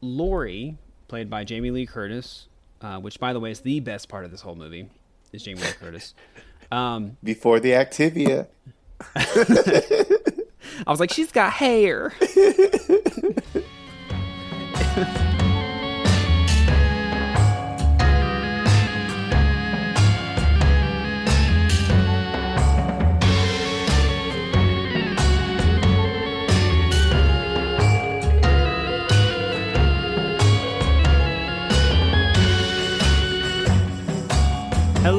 Laurie, played by Jamie Lee Curtis, uh, which, by the way, is the best part of this whole movie, is Jamie Lee Curtis. Um, Before the Activia. I was like, she's got hair.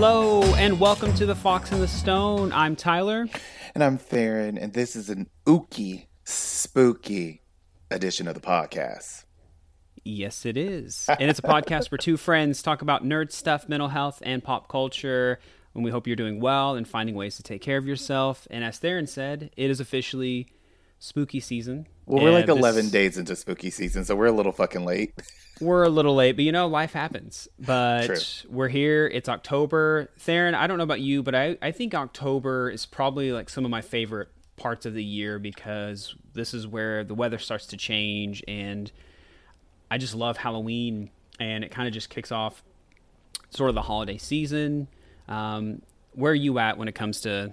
Hello and welcome to the Fox and the Stone. I'm Tyler. And I'm Theron, and this is an ooky, spooky edition of the podcast. Yes, it is. And it's a podcast where two friends talk about nerd stuff, mental health, and pop culture. And we hope you're doing well and finding ways to take care of yourself. And as Theron said, it is officially spooky season. Well, we're like 11 this- days into spooky season, so we're a little fucking late. We're a little late, but you know, life happens. But True. we're here. It's October. Theron, I don't know about you, but I, I think October is probably like some of my favorite parts of the year because this is where the weather starts to change and I just love Halloween and it kind of just kicks off sort of the holiday season. Um, where are you at when it comes to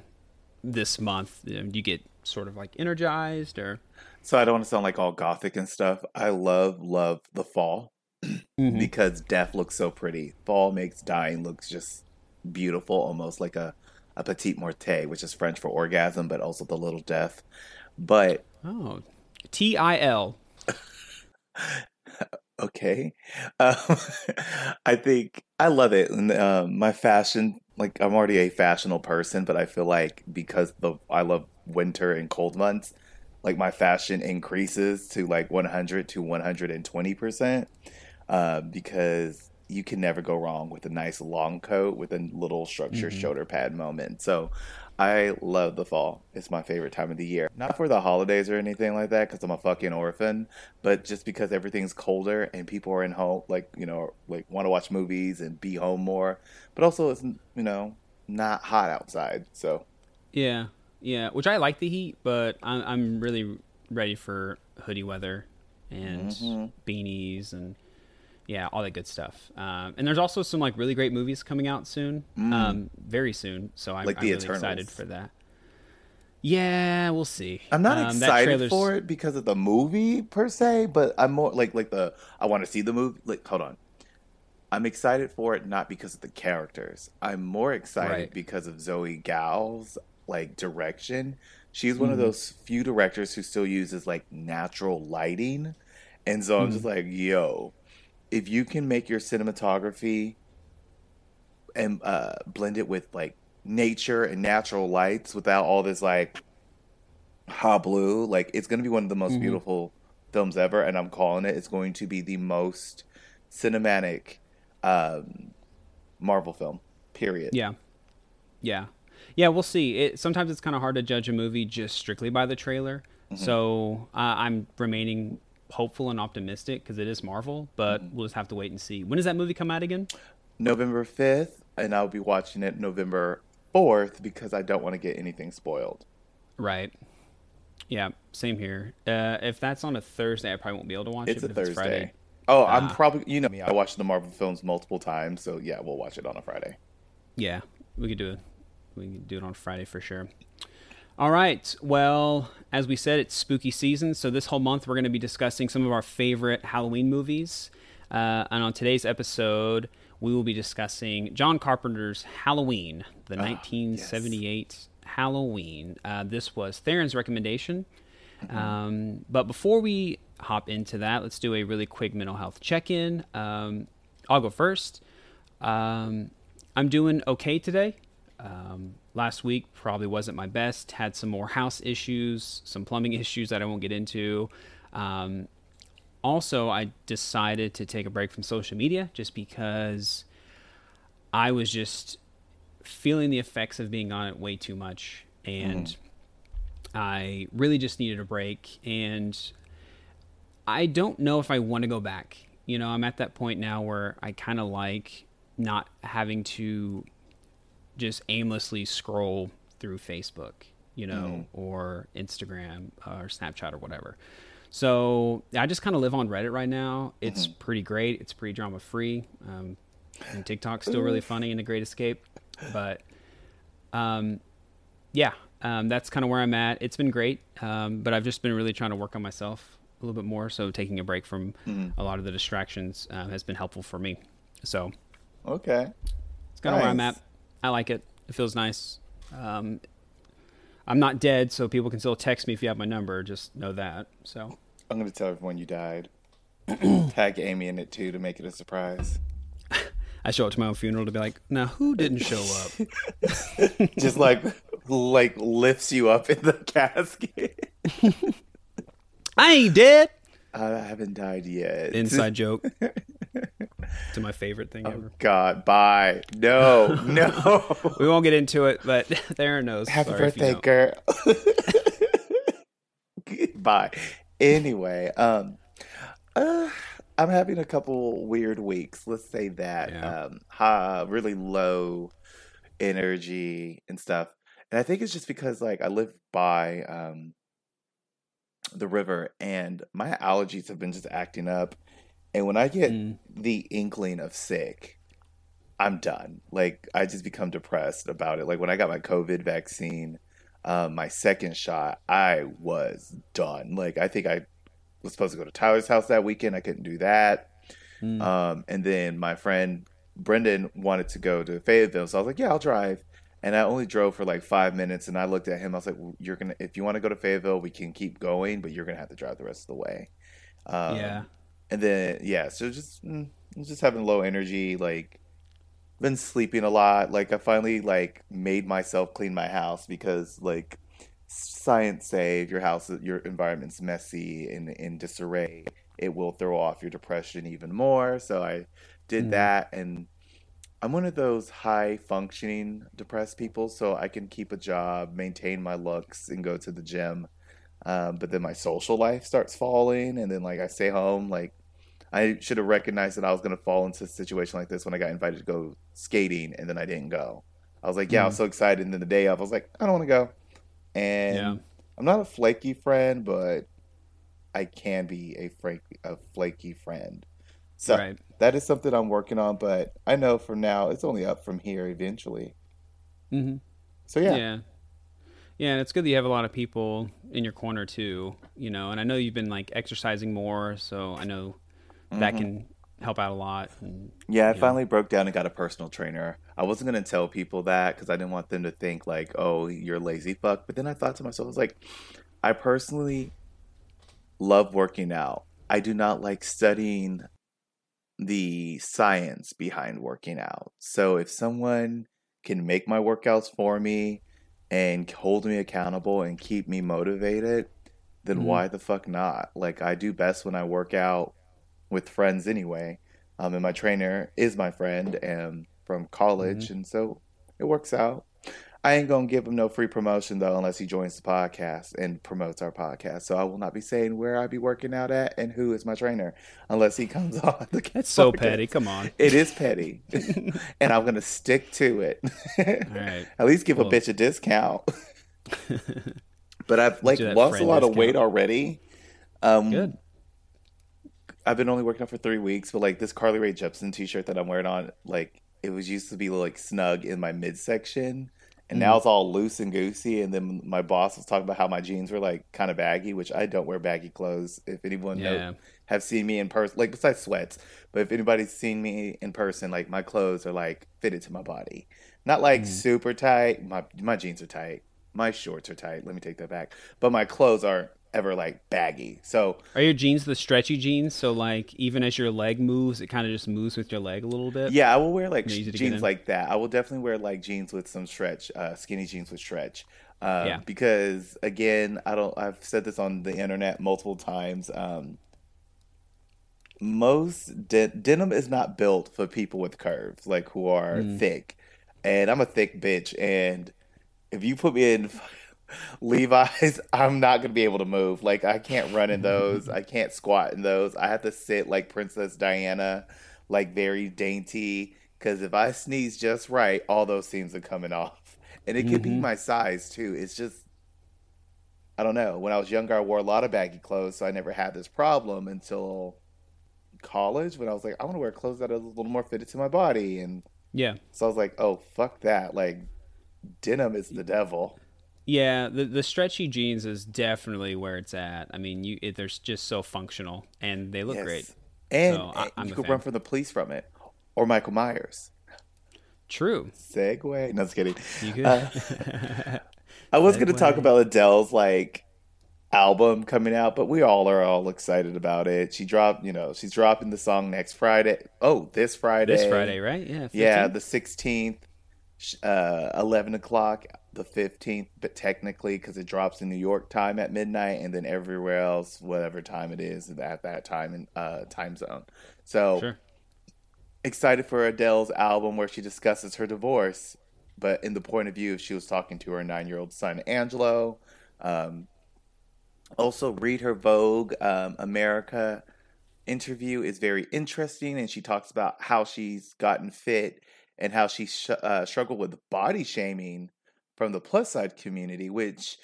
this month? Do you get sort of like energized or? So I don't want to sound like all gothic and stuff. I love, love the fall because death looks so pretty. Fall makes dying looks just beautiful, almost like a, a petite morte, which is French for orgasm, but also the little death. But Oh, T I L. okay um, i think i love it and um, my fashion like i'm already a fashionable person but i feel like because the i love winter and cold months like my fashion increases to like 100 to 120 percent uh, because you can never go wrong with a nice long coat with a little structured shoulder pad moment so I love the fall. It's my favorite time of the year. Not for the holidays or anything like that, because I'm a fucking orphan, but just because everything's colder and people are in home, like you know, like want to watch movies and be home more. But also, it's you know not hot outside, so Yeah, yeah. Which I like the heat, but I'm I'm really ready for hoodie weather and Mm-hmm. beanies and yeah, all that good stuff. Um, and there's also some like really great movies coming out soon, um, very soon. So I'm, Mm. Like I'm really excited for that. Yeah, we'll see. I'm not Um, excited for it because of the movie per se, but I'm more like like the I want to see the movie. Like, hold on, I'm excited for it not because of the characters. I'm more excited Right. because of Zoe Gal's like direction. She's one of Mm-hmm. those few directors who still uses like natural lighting, and so I'm just Mm-hmm. like, yo, if you can make your cinematography and uh, blend it with like nature and natural lights without all this like ha blue like it's going to be one of the most Mm-hmm. beautiful films ever and i'm calling it it's going to be the most cinematic um marvel film period Yeah, yeah, yeah. We'll see. It sometimes it's kind of hard to judge a movie just strictly by the trailer. Mm-hmm. So uh, I'm remaining hopeful and optimistic because it is Marvel, but Mm-hmm. we'll just have to wait and see. When does that movie come out again? november 5th and i'll be watching it november 4th because i don't want to get anything spoiled Right. Yeah, same here. Uh, if that's on a Thursday, I probably won't be able to watch it. it's it. a thursday Friday, oh i'm Ah. probably you know me i watch the marvel films multiple times so yeah we'll watch it on a friday yeah, we could do it. We can do it on Friday for sure. All right. Well, as we said, it's spooky season, so this whole month we're going to be discussing some of our favorite Halloween movies. Uh, and on today's episode, we will be discussing John Carpenter's Halloween, the 1978 Halloween. Uh, this was Theron's recommendation. Um, but before we hop into that, let's do a really quick mental health check in. Um, I'll go first. Um, I'm doing okay today. Um, last week probably wasn't my best. Had some more house issues, some plumbing issues that I won't get into. Um, also, I decided to take a break from social media just because I was just feeling the effects of being on it way too much. And I really just needed a break. And I don't know if I want to go back. You know, I'm at that point now where I kind of like not having to just aimlessly scroll through Facebook, you know, or Instagram or Snapchat or whatever. So I just kind of live on Reddit right now. It's Mm-hmm. pretty great. It's pretty drama free. Um, and TikTok's still really funny and a great escape. But um, yeah, um, that's kind of where I'm at. It's been great, um, but I've just been really trying to work on myself a little bit more. So taking a break from Mm-hmm. a lot of the distractions um, has been helpful for me. So Okay. it's kind of where I'm at. I like it. It feels nice. Um, I'm not dead, so people can still text me if you have my number. Just know that. So I'm gonna tell everyone you died. Tag Amy in it too to make it a surprise. I show up to my own funeral to be like, now who didn't show up? Just like like lifts you up in the casket. I ain't dead. I haven't died yet. Inside joke. To my favorite thing Oh ever. God, bye. No, no. We won't get into it, but Theron knows. Happy Sorry birthday, girl. bye. Anyway, um, uh, I'm having a couple weird weeks. Let's say that. Yeah. Um, high, really low energy and stuff. And I think it's just because like I live by um the river and my allergies have been just acting up. And when I get Mm. the inkling of sick, I'm done. Like I just become depressed about it. Like when I got my COVID vaccine, um, my second shot, I was done. Like I think I was supposed to go to Tyler's house that weekend. I couldn't do that. Mm. Um, and then my friend Brendan wanted to go to Fayetteville, so I was like, "Yeah, I'll drive." And I only drove for like five minutes, and I looked at him. I was like, well, "You're gonna, if you want to go to Fayetteville, we can keep going, but you're gonna have to drive the rest of the way." Um, yeah. And then yeah, so just mm, just having low energy, like been sleeping a lot. Like I finally like made myself clean my house because like science say if your house your environment's messy and in disarray, it will throw off your depression even more. So I did Mm. that and I'm one of those high functioning depressed people, so I can keep a job, maintain my looks, and go to the gym. Um, but then my social life starts falling, and then like I stay home. Like I should have recognized that I was going to fall into a situation like this when I got invited to go skating, and then I didn't go. I was like, yeah, I was so excited, and then the day of, I was like, I don't want to go. And Yeah. I'm not a flaky friend, but I can be a flaky, a flaky friend. So Right. that is something I'm working on, but I know for now it's only up from here eventually. hmm So yeah, Yeah. Yeah, and it's good that you have a lot of people in your corner too, you know. And I know you've been like exercising more, so I know that Mhm. can help out a lot. And, yeah. I Yeah. finally broke down and got a personal trainer. I wasn't gonna tell people that because I didn't want them to think like, "Oh, you're lazy fuck." But then I thought to myself, I was like, I personally love working out. I do not like studying the science behind working out. So if someone can make my workouts for me and hold me accountable and keep me motivated, then Mhm. why the fuck not? Like I do best when I work out with friends anyway. Um, and my trainer is my friend and from college, and so it works out. I ain't gonna give him no free promotion though, unless he joins the podcast and promotes our podcast. So I will not be saying where I be working out at and who is my trainer, unless he comes on. The that's so petty. Come on. It is petty, and I'm gonna stick to it. Right. At least give Well- a bitch a discount. but I've like lost a lot of weight already. Um, Good. I've been only working out for three weeks, but like this Carly Rae Jepsen t-shirt that I'm wearing on, like it was used to be like snug in my midsection, and now Mhm. it's all loose and goosey. And then my boss was talking about how my jeans were like kind of baggy, which I don't wear baggy clothes. If anyone Yeah. have seen me in person, like besides sweats, but if anybody's seen me in person, like my clothes are like fitted to my body, not like Mhm. super tight. My my jeans are tight. My shorts are tight. Let me take that back. But my clothes aren't ever like baggy. So Are your jeans the stretchy jeans? So like even as your leg moves, it kind of just moves with your leg a little bit. Yeah, I will wear like sh- easy to get jeans like that. I will definitely wear like jeans with some stretch, uh, skinny jeans with stretch. Uh, Yeah. Because again, I don't. I've said this on the internet multiple times. Um, most de- denim is not built for people with curves, like who are Mm. thick. And I'm a thick bitch, and if you put me in Levi's, I'm not gonna be able to move. Like I can't run in those. I can't squat in those. I have to sit like Princess Diana, like very dainty. Because if I sneeze just right, all those seams are coming off, and it could be Mhm. my size too. It's just I don't know. When I was younger, I wore a lot of baggy clothes, so I never had this problem until college when I was like, I want to wear clothes that are a little more fitted to my body, and Yeah. so I was like, oh fuck that, like denim is the devil. Yeah, the the stretchy jeans is definitely where it's at. I mean, you it, they're just so functional and they look Yes. great. and So, and I'm you could fan. run from the police from it, or Michael Myers. True. Segue. No, just kidding. You could. Uh, I was going to talk about Adele's like album coming out, but we all are all excited about it. She dropped, you know, she's dropping the song next Friday. Oh, this Friday. this Friday, right? Yeah. Yeah, the sixteenth, uh, eleven o'clock, the fifteenth, but technically because it drops in New York time at midnight, and then everywhere else, whatever time it is at that time in uh, time zone. So Sure. excited for Adele's album where she discusses her divorce, but in the point of view she was talking to her nine-year-old son Angelo. Um, also, read her Vogue um, America interview is very interesting, and she talks about how she's gotten fit and how she sh- uh, struggled with body shaming from the plus side community, which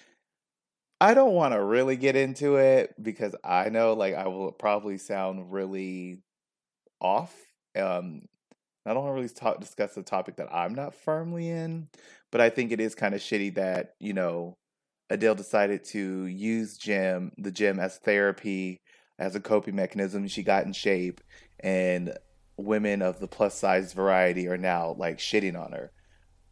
I don't want to really get into it because I know like I will probably sound really off. Um, I don't want to really talk discuss a topic that I'm not firmly in, but I think it is kind of shitty that you know Adele decided to use gym the gym as therapy as a coping mechanism. She got in shape, and women of the plus size variety are now like shitting on her.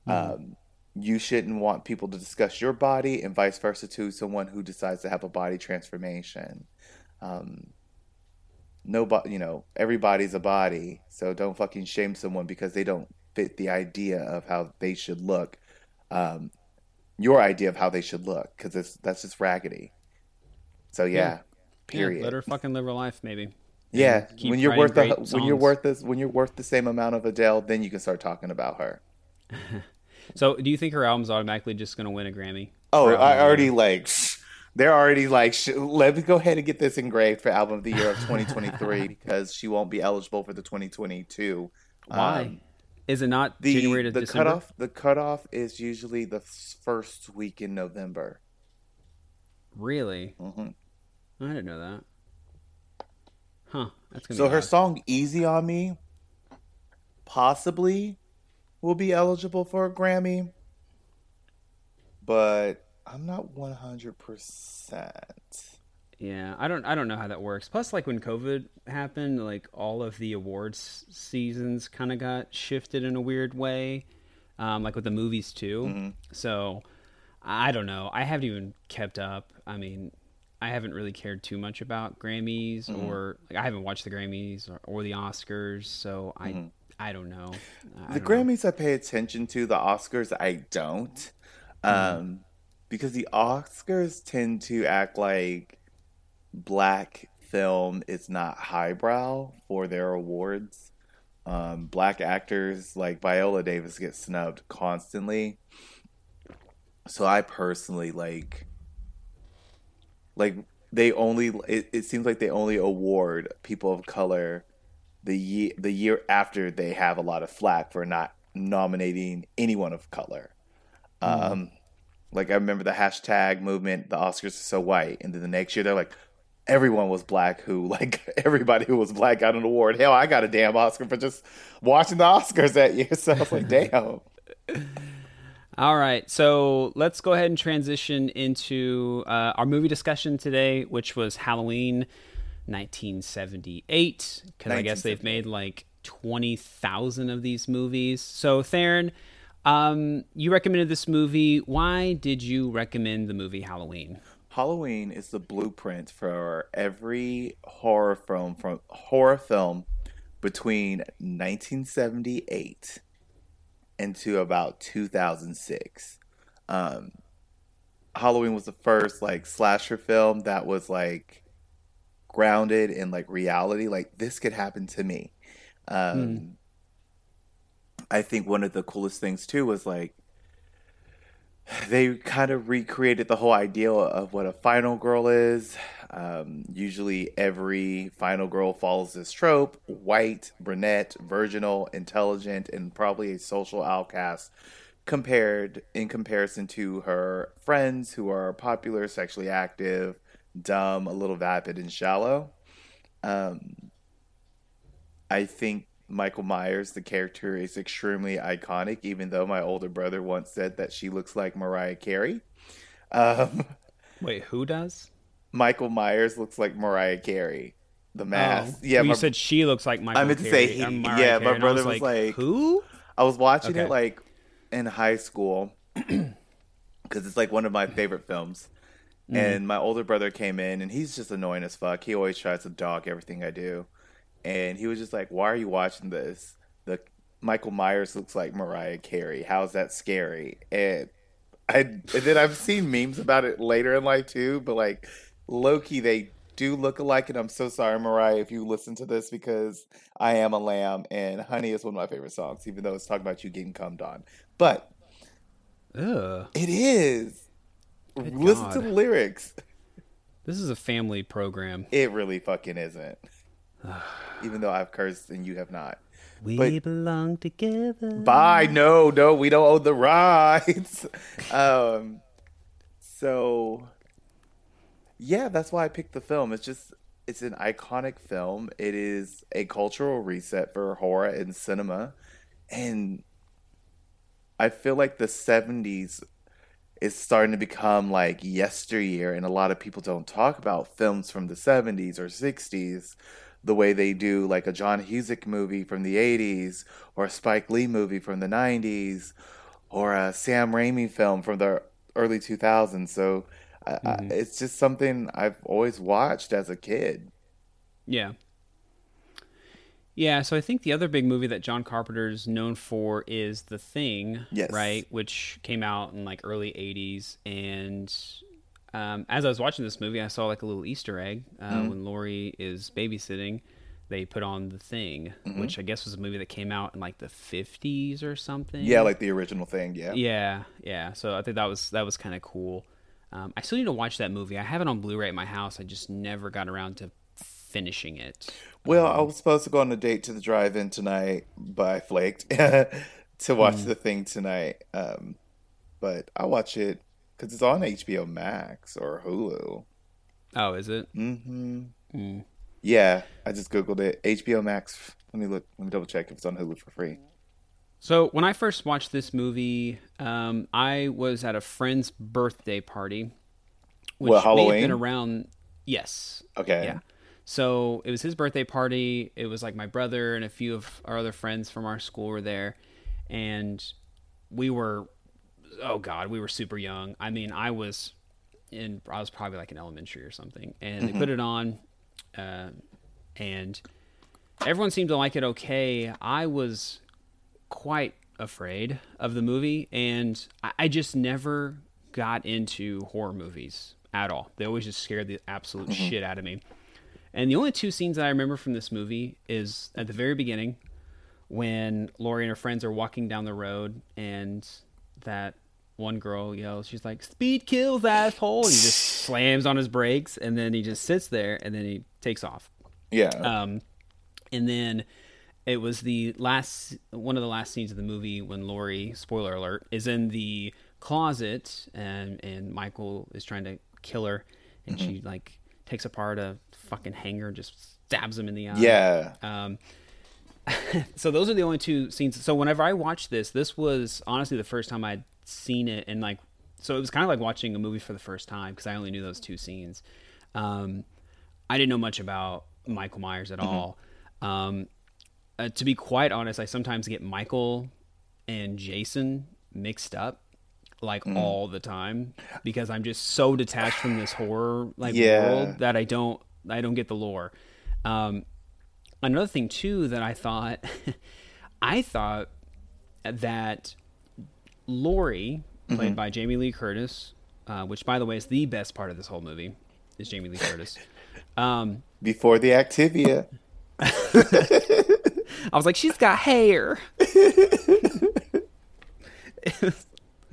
Mhm. Um, you shouldn't want people to discuss your body, and vice versa to someone who decides to have a body transformation. Um, nobody, you know, everybody's a body, so don't fucking shame someone because they don't fit the idea of how they should look. Um, your idea of how they should look, because it's that's just raggedy. So yeah, Yeah. period. Yeah, let her fucking live her life, maybe. Yeah, when you're worth the, when you're worth this when you're worth the same amount of Adele, then you can start talking about her. So, do you think her album's automatically just going to win a Grammy? Oh, I already like they're already like sh- let me go ahead and get this engraved for album of the year of 2023 because she won't be eligible for the 2022. Why? Um, Is it not the January to the December? cutoff the cutoff is usually the first week in November. Really? hmm I didn't know that. Huh. That's gonna So be her song "Easy on Me" possibly will be eligible for a Grammy, but I'm not 100. percent Yeah, I don't I don't know how that works. Plus like when COVID happened, like all of the awards seasons kind of got shifted in a weird way. Um, like with the movies too. Mm-hmm. So I don't know. I haven't even kept up. I mean, I haven't really cared too much about Grammys Mm-hmm. or like I haven't watched the Grammys or, or the Oscars, so I I don't know. I. The don't know. Grammys I pay attention to, the Oscars I don't. Um, because the Oscars tend to act like black film is not highbrow for their awards. Um, black actors like Viola Davis get snubbed constantly. So I personally like like they only it, it seems like they only award people of color the year the year after they have a lot of flack for not nominating anyone of color. Um, like I remember the hashtag movement, the Oscars are so white, and then the next year they're like, everyone was black who like everybody who was black got an award. Hell, I got a damn Oscar for just watching the Oscars that year. So I was like, damn. All right, so let's go ahead and transition into uh, our movie discussion today, which was Halloween 1978, because I guess they've made like 20,000 of these movies. So, Theron, um, you recommended this movie. Why did you recommend the movie Halloween? Halloween is the blueprint for every horror film from horror film between 1978 into about 2006. Um, Halloween was the first like slasher film that was like grounded in like reality. Like this could happen to me. Um, I think one of the coolest things too was like they kind of recreated the whole idea of what a final girl is. Um, usually, every final girl follows this trope white, brunette, virginal, intelligent, and probably a social outcast compared in comparison to her friends who are popular, sexually active, dumb, a little vapid, and shallow. Um, I think Michael Myers, the character, is extremely iconic, even though my older brother once said that she looks like Mariah Carey. Um, Wait, who does? Michael Myers looks like Mariah Carey. The mask. Oh. Yeah, Well, you my- said she looks like Michael. I meant to Carey. say he- yeah, my Carey, I brother was like- "Who?" I was watching Okay. it like in high school because it's like one of my favorite films. Mm-hmm. And my older brother came in and he's just annoying as fuck. He always tries to dog everything I do. And he was just like, Why are you watching this? The Michael Myers looks like Mariah Carey. How's that scary? And I and then I've seen memes about it later in life too, but like Loki, they do look alike, and I'm so sorry, Mariah, if you listen to this because I am a lamb and Honey is one of my favorite songs, even though it's talking about you getting cummed on. But Ugh. it is. Good Listen to the lyrics. This is a family program. It really fucking isn't. Even though I've cursed and you have not. We But- belong together. Bye. No, no, we don't own the rights. um, so yeah, that's why I picked the film. It's just it's an iconic film. It is a cultural reset for horror and cinema, and I feel like the '70s is starting to become like yesteryear, and a lot of people don't talk about films from the '70s or '60s the way they do like a John Cusack movie from the 80s or a Spike Lee movie from the 90s or a Sam Raimi film from the early 2000s. So I I, mm-hmm. it's just something I've always watched as a kid. Yeah. Yeah, so I think the other big movie that John Carpenter's known for is The Thing, Yes. right? Which came out in like early 80s. And um, as I was watching this movie, I saw like a little Easter egg. Uh, Mm-hmm. When Laurie is babysitting, they put on The Thing, Mm-hmm. which I guess was a movie that came out in like the 50s or something. Yeah, like the original thing. Yeah. Yeah, yeah. So I think that was that was kind of cool. Um, I still need to watch that movie. I have it on Blu-ray at my house. I just never got around to finishing it. Well, I was supposed to go on a date to the drive-in tonight, but I flaked to watch the thing tonight. Um, but I watch it because it's on HBO Max or Hulu. Oh, is it? hmm Mm. Yeah, I just googled it. HBO Max. Let me look. Let me double check if it's on Hulu for free. So when I first watched this movie, um, I was at a friend's birthday party, which What, may have Halloween? been around. Yes, Okay. yeah. So it was his birthday party. It was like my brother and a few of our other friends from our school were there, and we were, oh god, we were super young. I mean, I was in, I was probably like in elementary or something, and they put it on, uh, and everyone seemed to like it okay. I was quite afraid of the movie, and I, I just never got into horror movies at all. They always just scared the absolute shit out of me. And the only two scenes that I remember from this movie is at the very beginning when Laurie and her friends are walking down the road and that one girl yells, she's like, Speed kills, asshole. And he just slams on his brakes and then he just sits there and then he takes off. Yeah. Um, and then it was the last one of the last scenes of the movie when Laurie, spoiler alert, is in the closet and and Michael is trying to kill her, and she like takes apart a fucking hanger and just stabs him in the eye. yeah. Um, so those are the only two scenes. So whenever I watched this, this was honestly the first time I'd seen it, and like, so it was kind of like watching a movie for the first time because I only knew those two scenes. Um, I didn't know much about Michael Myers at all. Um, uh, to be quite honest, I sometimes get Michael and Jason mixed up like all the time because I'm just so detached from this horror like Yeah. world that I don't I don't get the lore. Um, another thing too that I thought I thought that Laurie, played by Jamie Lee Curtis, uh, which by the way is the best part of this whole movie, is Jamie Lee Curtis. Um, Before the Activia. I was like, she's got hair.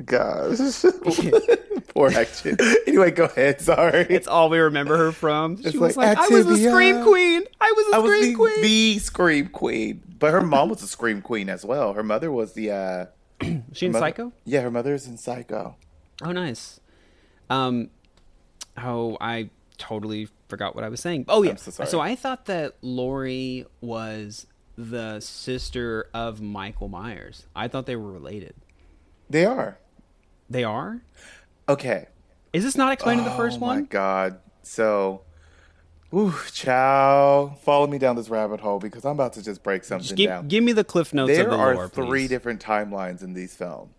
Gosh. Poor action. Anyway, go ahead. Sorry. It's all we remember her from. She It's was like, like, I was a scream queen. I was a I was scream the, queen. the scream queen, but her mom was a scream queen as well. Her mother was the uh, she in Mother- Psycho? Yeah, her mother is in Psycho. Oh, nice. Um, oh, I totally forgot what I was saying. Oh, yeah. So sorry. I thought that Laurie was the sister of Michael Myers. I thought they were related. They are. They are? Okay. Is this not explained in the first one? oh my god. So, whew, chow. Follow me down this rabbit hole because I'm about to just break something Just give, down. give me the cliff notes there of the are lore, three please. different timelines in these films.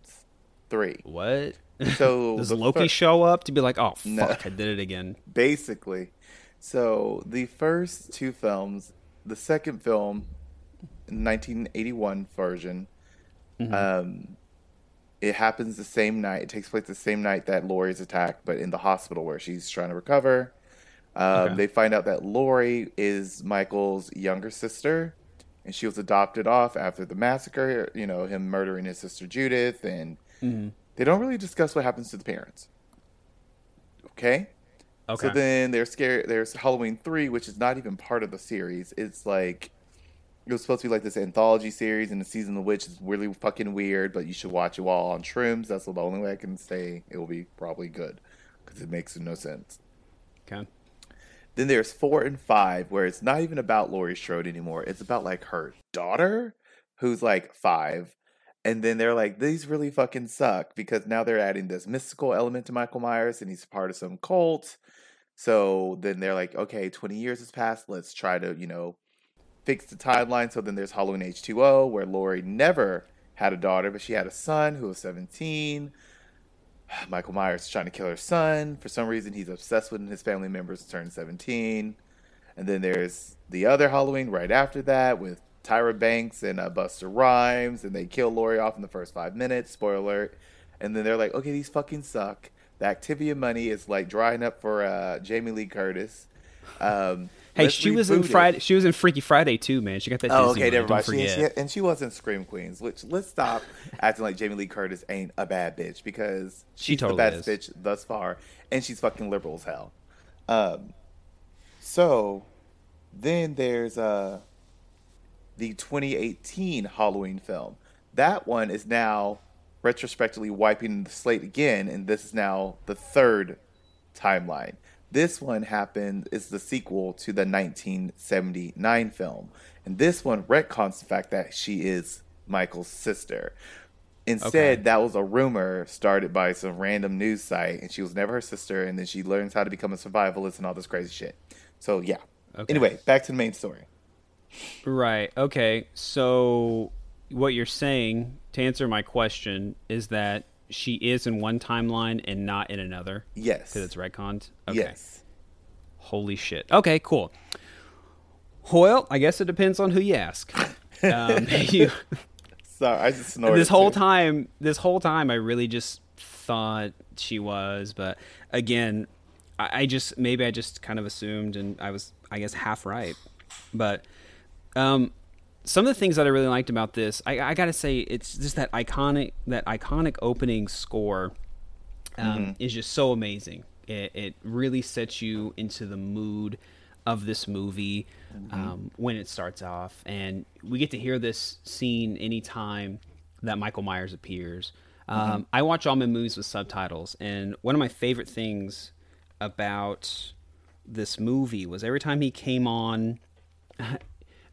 Three. What? So Does Loki fir- show up to be like, oh, No. fuck, I did it again? basically. So the first two films, the second film, 1981 version, Mm-hmm. um, it happens the same night. It takes place the same night that Laurie is attacked, but in the hospital where she's trying to recover. Um, Okay. They find out that Laurie is Michael's younger sister, and she was adopted off after the massacre. You know, him murdering his sister Judith, and Mm-hmm. they don't really discuss what happens to the parents. Okay. Okay. So then there's scary. There's Halloween three, which is not even part of the series. It's like it was supposed to be like this anthology series, and the season of which is really fucking weird. But you should watch it while on shrooms. That's the only way I can say it will be probably good because it makes no sense. okay. Then there's four and five, where it's not even about Laurie Strode anymore. It's about like her daughter, who's like five. And then they're like, these really fucking suck because now they're adding this mystical element to Michael Myers and he's part of some cult. So then they're like, okay, 20 years has passed. Let's try to, you know, fix the timeline. So then there's Halloween H2O, where Laurie never had a daughter, but she had a son who was 17. Michael Myers is trying to kill her son. For some reason, he's obsessed with his family members turn 17. And then there's the other Halloween right after that with Tyra Banks and uh, Busta Rhymes, and they kill Laurie off in the first five minutes. Spoiler alert. And then they're like, okay, these fucking suck. The Activia money is like drying up for uh, Jamie Lee Curtis. Um, Hey, she was in. Friday. She was in Freaky Friday too, man. She got that. Oh, Disney okay, never mind. She, she, and she wasn't Scream Queens, which let's stop acting like Jamie Lee Curtis ain't a bad bitch because She she's totally the best is. bitch thus far, and she's fucking liberal as hell. Um, so then there's uh the 2018 Halloween film. That one is now retrospectively wiping the slate again, and this is now the third timeline. This one happened is the sequel to the 1979 film, and this one retcons the fact that she is Michael's sister. Instead, Okay. that was a rumor started by some random news site, and she was never her sister. And then she learns how to become a survivalist and all this crazy shit. So yeah. Okay. Anyway, back to the main story. Right. Okay. So what you're saying to answer my question is that she is in one timeline and not in another Yes. because it's retconned. Okay. Yes. Holy shit. Okay. Cool. Well, I guess it depends on who you ask. Um, you, Sorry, I just snorted. this whole too. time, this whole time, I really just thought she was, but again, I, I just maybe I just kind of assumed, and I was, I guess, half right. But um, some of the things that I really liked about this, I, I gotta say, it's just that iconic, that iconic opening score um, is just so amazing. It, it really sets you into the mood of this movie um, when it starts off, and we get to hear this scene anytime that Michael Myers appears. Um, I watch all my movies with subtitles, and one of my favorite things about this movie was every time he came on.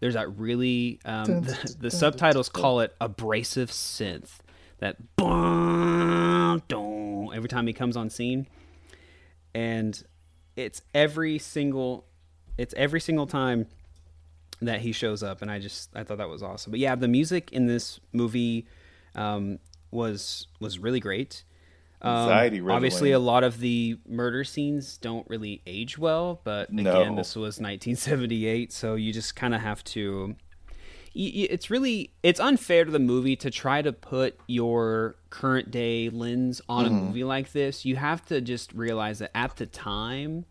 There's that really um, the, the subtitles call it abrasive synth. That boom, dong, every time he comes on scene, and it's every single it's every single time that he shows up and i just i thought that was awesome. But yeah the music in this movie um, was was really great um, obviously a lot of the murder scenes don't really age well but again No. this was 1978 so you just kind of have to it's really it's unfair to the movie to try to put your current day lens on Mm-hmm. a movie like this. You have to just realize that at the time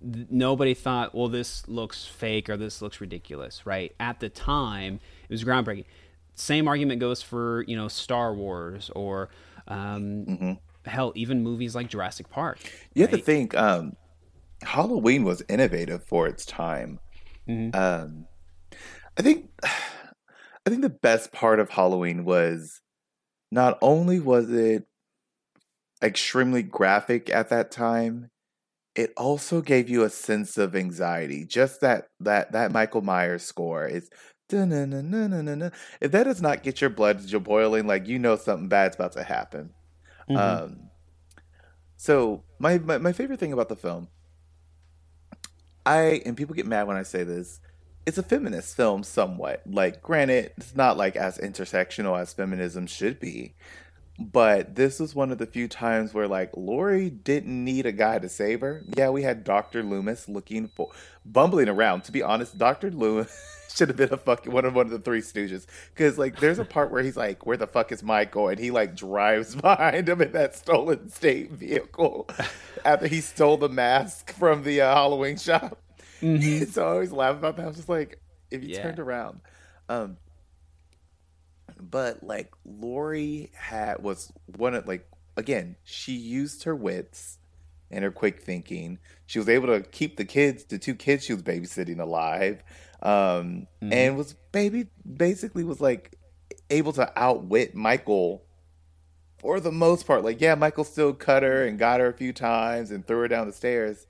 th- nobody thought well this looks fake or this looks ridiculous right? At the time it was groundbreaking. Same argument goes for you know star wars or um, hell even movies like jurassic park You have to think um, Halloween was innovative for its time. Mhm. Um, I think I think the best part of Halloween was not only was it extremely graphic at that time, it also gave you a sense of anxiety. Just that that that Michael Myers score is if that does not get your blood boiling, like you know something bad's about to happen. Mm-hmm. Um, so my, my my favorite thing about the film, I and people get mad when I say this, it's a feminist film somewhat. Like, granted, it's not like as intersectional as feminism should be, but this was one of the few times where like Laurie didn't need a guy to save her. Yeah, we had Dr. Loomis looking for bumbling around. To be honest, Dr. Loomis should have been a fucking one of one of the three stooges. Cause like there's a part where he's like, Where the fuck is Michael? And he like drives behind him in that stolen state vehicle after he stole the mask from the uh, Halloween shop. Mm-hmm. so I always laugh about that. I was just like, if you yeah. turned around. Um but like Laurie had was one of like again, she used her wits and her quick thinking. She was able to keep the kids, the two kids she was babysitting alive, um, mm-hmm. and was baby basically was like able to outwit Michael for the most part. Like, yeah, Michael still cut her and got her a few times and threw her down the stairs.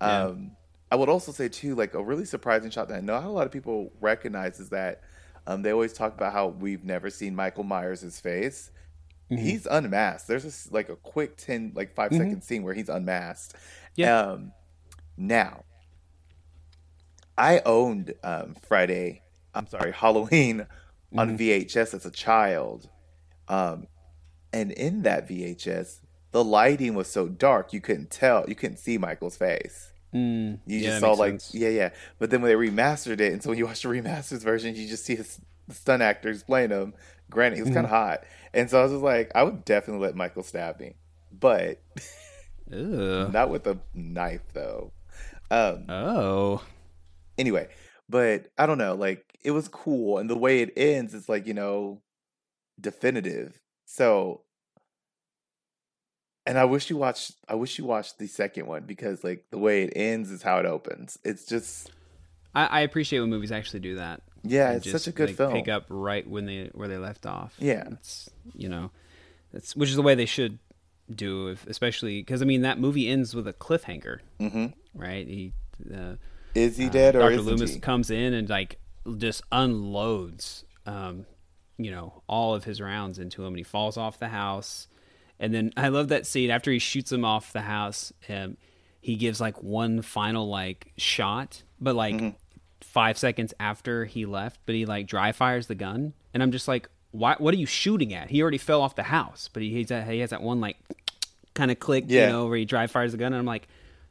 Yeah. Um, I would also say too, like a really surprising shot that I know a lot of people recognize is that um, they always talk about how we've never seen Michael Myers' face. Mm-hmm. He's unmasked. There's a, like a quick 10, like 5 mm-hmm. second scene where he's unmasked. Yeah. Um, now, I owned um, Friday, I'm sorry, Halloween mm-hmm. on VHS as a child. Um, and in that VHS, the lighting was so dark you couldn't tell, you couldn't see Michael's face. Mm, you just saw like sense. yeah, yeah. But then when they remastered it, and so when you watch the remastered version, you just see his the stunt actors playing him. Granted, he was mm-hmm. kind of hot, and so I was just like, I would definitely let Michael stab me, but not with a knife though. Um, oh, anyway, but I don't know. Like it was cool, and the way it ends, it's like you know, definitive. So and I wish you watched. I wish you watched the second one because like the way it ends is how it opens. It's just. I, I appreciate when movies actually do that. Yeah, it's just, such a good like, film. Pick up right when they where they left off. Yeah, it's you know, that's which is the way they should do, if, especially because I mean that movie ends with a cliffhanger, mm-hmm. right? He uh, is he uh, dead or Dr. Loomis he? comes in and like just unloads, um, you know, all of his rounds into him, and he falls off the house and then I love that scene after he shoots him off the house. Um, he gives like one final like shot, but like mm-hmm. five seconds after he left, but he like dry fires the gun, and I'm just like, why? What are you shooting at? He already fell off the house, but he he's at, he has that one like kind of click, yeah. you know, where he dry fires the gun, and I'm like,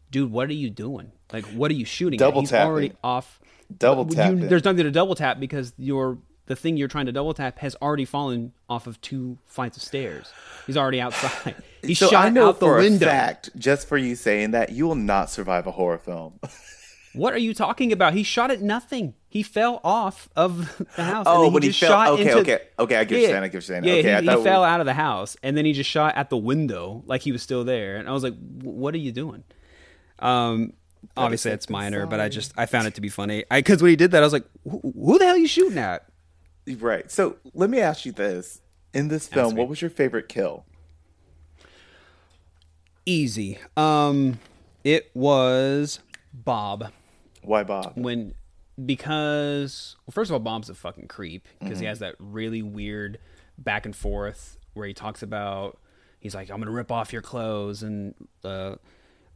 dude, what are you doing? Like, what are you shooting? Double at? He's tapping. already off. Double tap. There's nothing to double tap because you're the thing you're trying to double tap has already fallen off of two flights of stairs. He's already outside. He so shot I know out the for window. A fact, just for you saying that, you will not survive a horror film. what are you talking about? He shot at nothing. He fell off of the house. Oh, but he, he fell. Okay, into, okay, okay. I get yeah, you're saying. I get you're saying. Yeah, okay, he, he fell out of the house, and then he just shot at the window like he was still there. And I was like, "What are you doing?" Um, obviously it's minor, but I just I found it to be funny. I because when he did that, I was like, "Who the hell are you shooting at?" Right. So let me ask you this: In this film, what was your favorite kill? Easy. Um, it was Bob. Why Bob? When because well, first of all, Bob's a fucking creep because mm-hmm. he has that really weird back and forth where he talks about he's like, "I'm gonna rip off your clothes," and uh,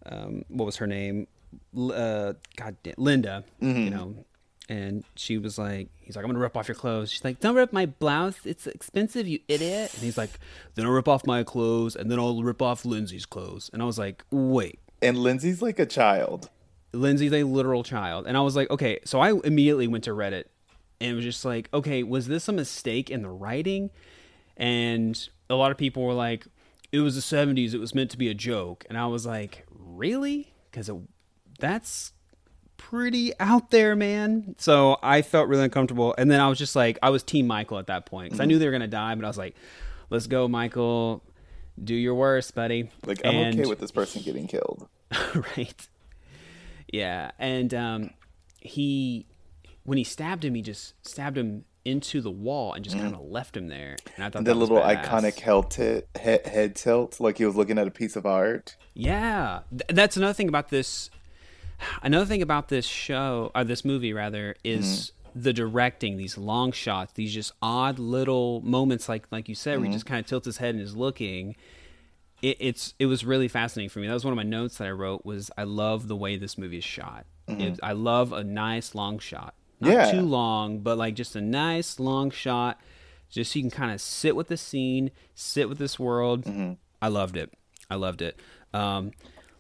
um, what was her name? Uh, God damn, Linda. Mm-hmm. You know, and she was like, he's like, I'm gonna rip off your clothes. She's like, don't rip my blouse. It's expensive, you idiot. And he's like, then I'll rip off my clothes, and then I'll rip off Lindsay's clothes. And I was like, wait. And Lindsay's like a child. Lindsay's a literal child. And I was like, okay. So I immediately went to Reddit and was just like, okay, was this a mistake in the writing? And a lot of people were like, it was the 70s. It was meant to be a joke. And I was like, really? Because that's pretty out there, man. So I felt really uncomfortable. And then I was just like, I was Team Michael at that point because mm-hmm. I knew they were going to die, but I was like, let's go, Michael. Do your worst, buddy. Like, I'm and, okay with this person getting killed. right. Yeah. And um, he, when he stabbed him, he just stabbed him into the wall and just kind of left him there. And I thought the that was little badass. iconic head, ti- head, head tilt, like he was looking at a piece of art. Yeah, Th- that's another thing about this. Another thing about this show, or this movie rather, is mm-hmm. the directing. These long shots, these just odd little moments, like like you said, where he mm-hmm. just kind of tilts his head and is looking. It, it's it was really fascinating for me. That was one of my notes that I wrote. Was I love the way this movie is shot. Mm-hmm. It, I love a nice long shot, not Yeah. too long, but like just a nice long shot, just so you can kind of sit with the scene, sit with this world. I loved it. I loved it. Um,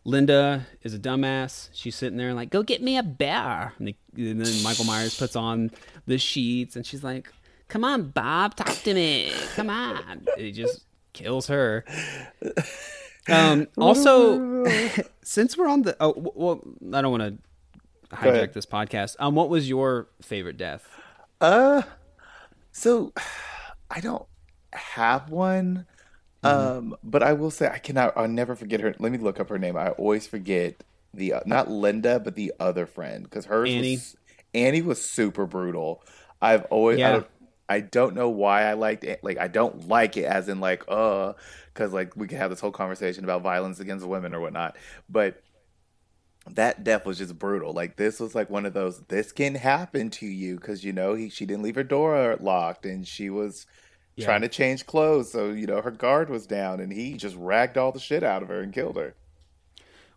Linda is a dumbass. She's sitting there like, "Go get me a bear," and, they, and then Michael Myers puts on the sheets, and she's like, "Come on, Bob, talk to me. Come on." And he just kills her. Um, also, since we're on the oh, well, I don't want to hijack this podcast. Um, what was your favorite death? Uh, so I don't have one. Mm-hmm. Um, but I will say I cannot. I'll never forget her. Let me look up her name. I always forget the uh, not Linda, but the other friend because hers Annie. was Annie was super brutal. I've always I Yeah. don't, I don't know why I liked it. Like I don't like it as in like uh because like we could have this whole conversation about violence against women or whatnot, but that death was just brutal. Like this was like one of those this can happen to you because you know he she didn't leave her door locked and she was Yeah. trying to change clothes so you know her guard was down and he just ragged all the shit out of her and killed her.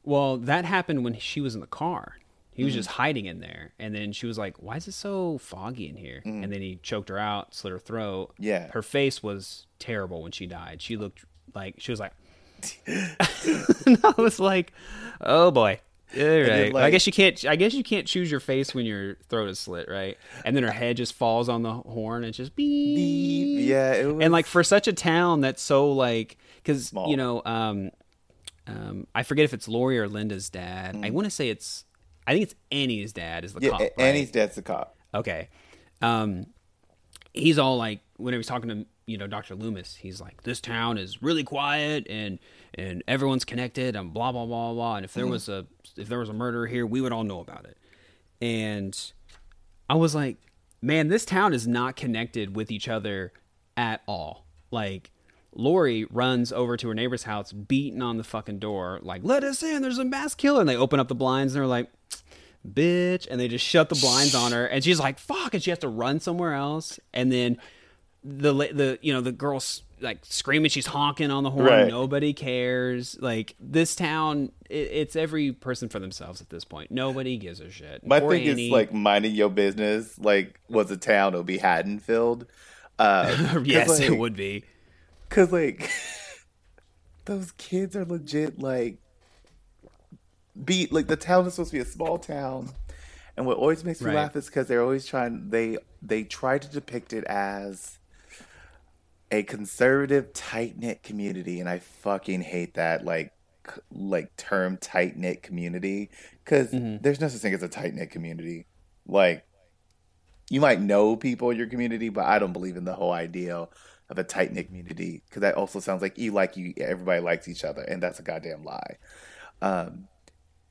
Well, that happened when she was in the car. He was mm-hmm. just hiding in there, and then she was like, "Why is it so foggy in here?" Mm. And then he choked her out, slit her throat. Yeah. her face was terrible when she died. She looked like she was like. I was like, "Oh boy." Right. then, I guess you can't. I guess you can't choose your face when your throat is slit, right? And then her head just falls on the horn and just beep. beep. Yeah, it was And like for such a town that's so like, because you know, um, um, I forget if it's Laurie or Linda's dad. I want to say it's, I think it's Annie's dad is the Mm. yeah, cop. Right? Annie's dad's the cop. Okay. Um, he's all like, whenever he's talking to you know Dr. Loomis, he's like, this town is really quiet and and everyone's connected and blah blah blah blah. And if there mm-hmm. was a if there was a murder here, we would all know about it. And I was like, man, this town is not connected with each other at all. Like. Laurie runs over to her neighbor's house, beating on the fucking door, like, let us in, there's a mass killer. And they open up the blinds and they're like, bitch and they just shut the blinds on her and she's like fuck and she has to run somewhere else and then the the you know the girl's like screaming she's honking on the horn Right. nobody cares like this town it, it's every person for themselves at this point nobody gives a shit My Poor thing Annie- is like minding your business. Like was a town, it would be Haddonfield. Uh, yes like, it would be Cause like those kids are legit like be like the town is supposed to be a small town. And what always makes me Right. laugh is because they're always trying they they try to depict it as a conservative, tight knit community, and I fucking hate that like c- like term tight knit community because there's no such thing as a tight knit community. Like you might know people in your community, but I don't believe in the whole idea of a tight knit community because that also sounds like you like you everybody likes each other, and that's a goddamn lie. Um,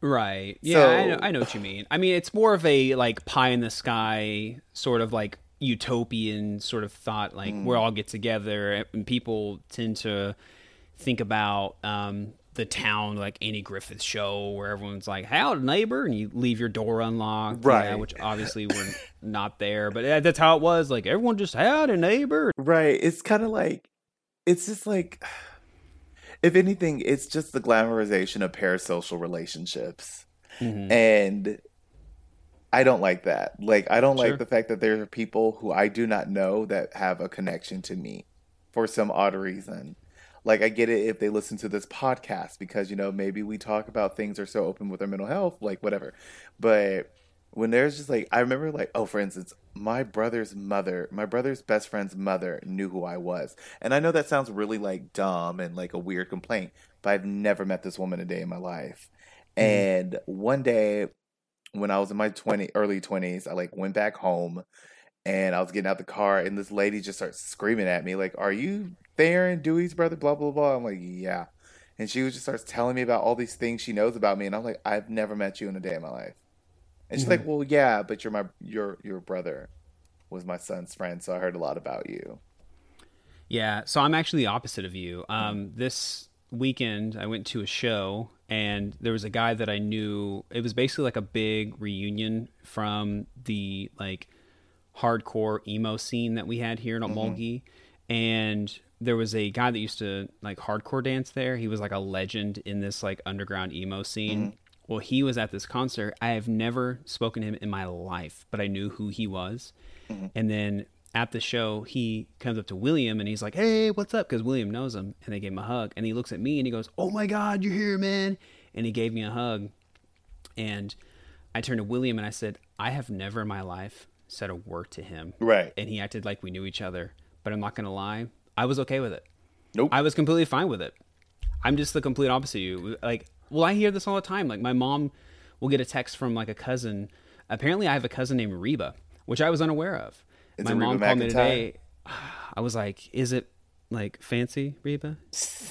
Right. Yeah, I, know, I know what you mean. I mean, it's more of a like pie in the sky sort of like utopian sort of thought. Like Mm. we all get together, and people tend to think about um, the town like Andy Griffith show, where everyone's like, "Howdy, neighbor," and you leave your door unlocked, Right. Yeah, which obviously we're not there, but that's how it was. Like everyone just had a neighbor. Right. It's kind of like, it's just like, if anything, it's just the glamorization of parasocial relationships. Mm-hmm. And I don't like that. Like, I don't Sure. like the fact that there are people who I do not know that have a connection to me for some odd reason. Like, I get it if they listen to this podcast because, you know, maybe we talk about things are so open with our mental health, like whatever. But when there's just like, I remember, like, oh, for instance, my brother's mother, my brother's best friend's mother knew who I was. And I know that sounds really like dumb and like a weird complaint, but I've never met this woman a day in my life. Mm. And one day when I was in my 20 early 20s, I like went back home and I was getting out the car and this lady just starts screaming at me like, "Are you Theron Dewey's brother blah blah blah." I'm like, "Yeah." And she just starts telling me about all these things she knows about me and I'm like, "I've never met you in a day in my life." And she's like, "Well, yeah, but you're my you're your brother." was my son's friend, so I heard a lot about you. Yeah, so I'm actually the opposite of you. Um, this weekend, I went to a show, and there was a guy that I knew. It was basically like a big reunion from the like hardcore emo scene that we had here in mm-hmm. Mulgi, and there was a guy that used to like hardcore dance there. He was like a legend in this like underground emo scene. Mm-hmm. Well, he was at this concert. I have never spoken to him in my life, but I knew who he was. Mm-hmm. And then at the show, he comes up to William and he's like, "Hey, what's up?" Because William knows him, and they gave him a hug. And he looks at me and he goes, "Oh my God, you're here, man!" And he gave me a hug. And I turned to William and I said, "I have never in my life said a word to him." Right. And he acted like we knew each other. But I'm not gonna lie, I was okay with it. Nope. I was completely fine with it. I'm just the complete opposite of you. Like, well, I hear this all the time. Like, my mom will get a text from like a cousin. Apparently, I have a cousin named Reba, which I was unaware of. Is my mom called me today. I was like, "Is it like fancy Reba?"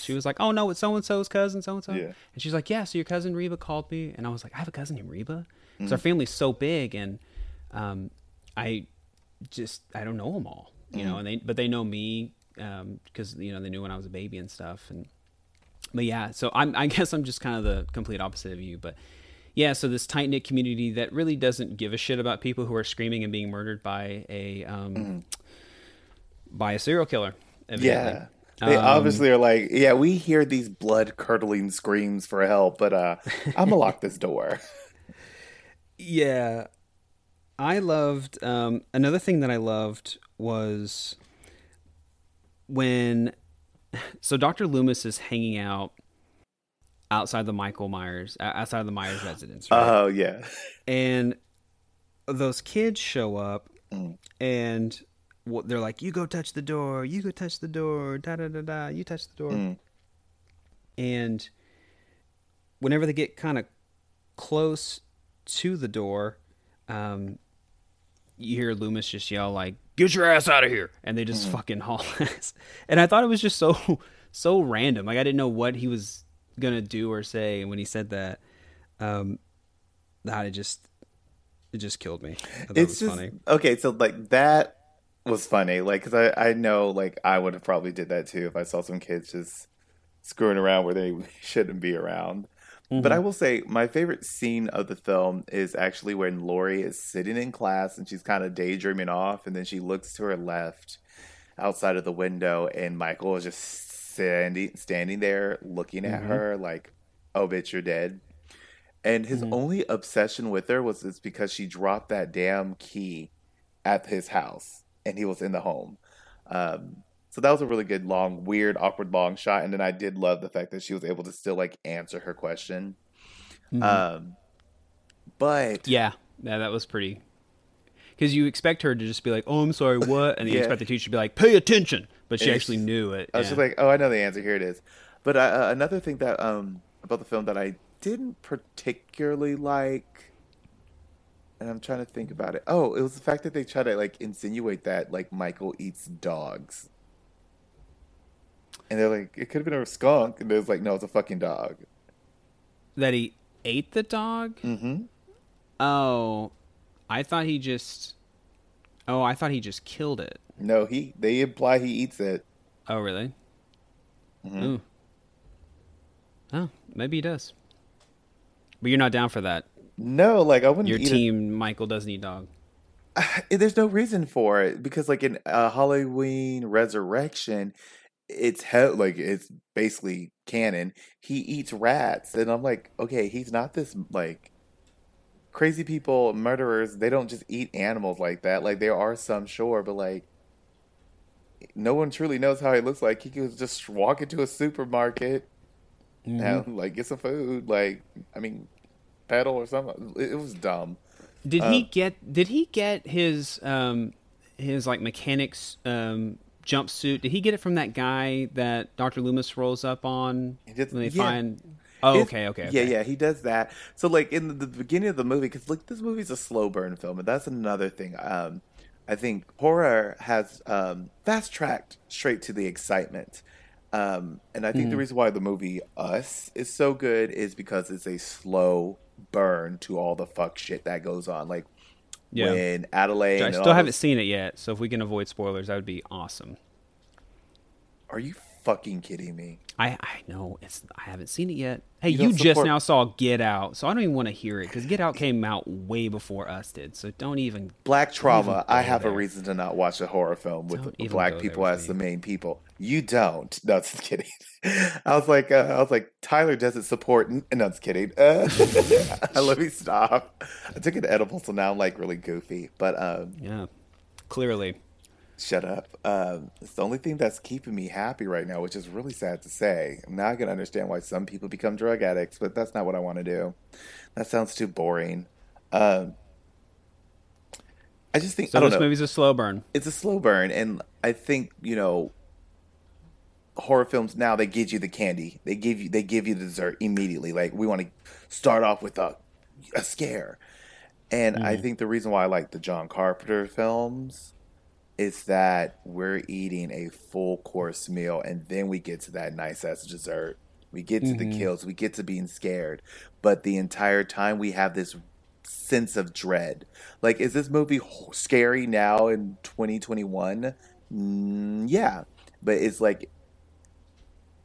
She was like, "Oh no, it's so and so's cousin, so and so." And she's like, "Yeah, so your cousin Reba called me," and I was like, "I have a cousin named Reba." Mm. Our family's so big, and um, I just I don't know them all, you Mm. know, and they but they know me because you know they knew when I was a baby and stuff, and but yeah, so I'm I guess I'm just kind of the complete opposite of you, but yeah, so this tight knit community that really doesn't give a shit about people who are screaming and being murdered by a um, by a serial killer. evidently. Yeah. They Um, obviously are like, yeah, we hear these blood curdling screams for help, but uh I'm gonna lock this door. Yeah. I loved um, another thing that I loved was when so Dr. Loomis is hanging out outside the Michael Myers outside of the Myers residence, right? Oh yeah. and those kids show up Mm. and they're like, "You go touch the door. You go touch the door. Da da da da. You touch the door." Mm. And whenever they get kind of close to the door, um, you hear Loomis just yell like, "Get your ass out of here!" And they just fucking haul ass. And I thought it was just so so random. Like I didn't know what he was gonna do or say. And when he said that, um, that it just it just killed me. It It's was just funny. okay. So like that was funny. Like because I I know like I would have probably did that too if I saw some kids just screwing around where they shouldn't be around. But I will say my favorite scene of the film is actually when Laurie is sitting in class and she's kind of daydreaming off, and then she looks to her left outside of the window, and Michael is just standing standing there looking at her like, "Oh, bitch, you're dead." And his only obsession with her was it's because she dropped that damn key at his house, and he was in the home. Um, so that was a really good, long, weird, awkward, long shot. And then I did love the fact that she was able to still like answer her question. Um, but Yeah, yeah, that was pretty. Because you expect her to just be like, "Oh, I'm sorry, what?" And then you Yeah. expect the teacher to be like, "Pay attention," but she actually knew it. I was yeah. just like, oh, I know the answer. Here it is. But uh, another thing that um about the film that I didn't particularly like, and I'm trying to think about it. Oh, it was the fact that they try to like insinuate that like Michael eats dogs, and they're like, it could have been a skunk, and there's like, no, it's a fucking dog. that he ate the dog. Mm-hmm. Oh, I thought he just. Oh, I thought he just killed it. No, he they imply he eats it. Oh, really? Mm-hmm. Ooh. Oh, maybe he does. But you're not down for that. No, like I wouldn't. Your team, Michael, doesn't eat dog. There's no reason for it because, like in uh, Halloween Resurrection, it's like it's basically canon. He eats rats, and I'm like, okay, he's not this like crazy people, murderers. They don't just eat animals like that. Like there are some, sure, but like no one truly knows how he looks like. He could just walk into a supermarket and like get some food. Like I mean, pedal or something. It, was dumb. Did Uh, he get? Did he get his um his like mechanics um jumpsuit? Did he get it from that guy that Doctor Loomis rolls up on He did- when they yeah. find? Oh, It's- okay, okay, Yeah, okay. yeah, he does that. So, like in the, the beginning of the movie, because like this movie's a slow burn film, and that's another thing. Um, I think horror has um, fast tracked straight to the excitement, um, and I think Mm-hmm. the reason why the movie Us is so good is because it's a slow burn to all the fuck shit that goes on. Like Yeah. when Adelaide. I still haven't those- seen it yet, so if we can avoid spoilers, that would be awesome. Are you fucking kidding me? I I know it's I haven't seen it yet. Hey, You you, just now saw Get Out, so I don't even want to hear it because Get Out came out way before us did. So don't even. Black trauma. even I have a reason to not watch a horror film with black people there as the main people. You don't. No, just kidding. I was like, uh, I was like, Tyler doesn't support. n- No, just kidding. Uh, let me stop. I took an edible, so now I'm like really goofy. But um, Yeah, clearly. Shut up. Um, it's the only thing that's keeping me happy right now, which is really sad to say. Now I can understand why some people become drug addicts, but that's not what I want to do. That sounds too boring. Um, I just think So I don't this know movie's a slow burn. it's a slow burn and i think you know horror films now they give you the candy they give you they give you the dessert immediately like we want to start off with a, a scare and i think the reason why i like the john carpenter films is that we're eating a full course meal and then we get to that nice ass dessert we get to the kills we get to being scared but the entire time we have this sense of dread. Like, is this movie scary now in 2021? Mm, yeah, but it's like,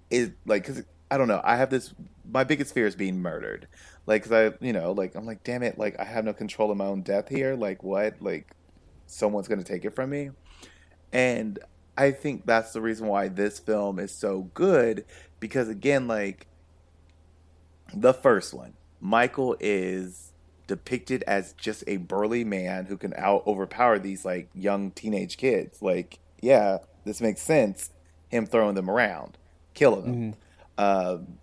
it like because I don't know. I have this. My biggest fear is being murdered. Like, cause I, you know, like I'm like, damn it, like I have no control of my own death here. Like, what? Like, someone's gonna take it from me, and I think that's the reason why this film is so good because again, like the first one, Michael is depicted as just a burly man who can out overpower these like young teenage kids. Like, yeah, this makes sense. Him throwing them around, killing them. Um,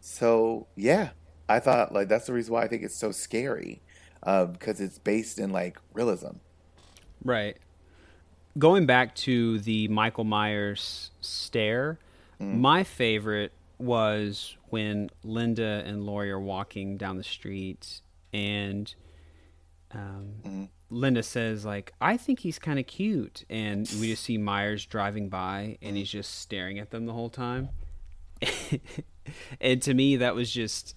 so yeah, I thought like that's the reason why I think it's so scary uh, because it's based in like realism. Right. Going back to the Michael Myers stare, my favorite was when Linda and Laurie are walking down the street and um, Linda says like, "I think he's kind of cute," and we just see Myers driving by and he's just staring at them the whole time. and to me, that was just,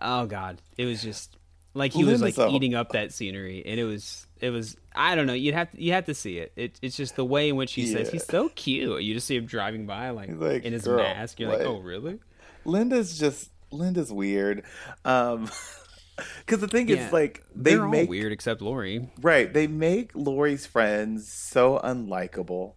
oh god, it was just like he was like eating up that scenery, and it was it was I don't know. You'd have to, you have to see it. it. It's just the way in which he says he's so cute. You just see him driving by like, like, in his "Girl, mask. You're like, what?" oh really? Linda's just Linda's weird. Um, because the thing Yeah. is like they They're make all weird except Laurie. Right. They make Laurie's friends so unlikable.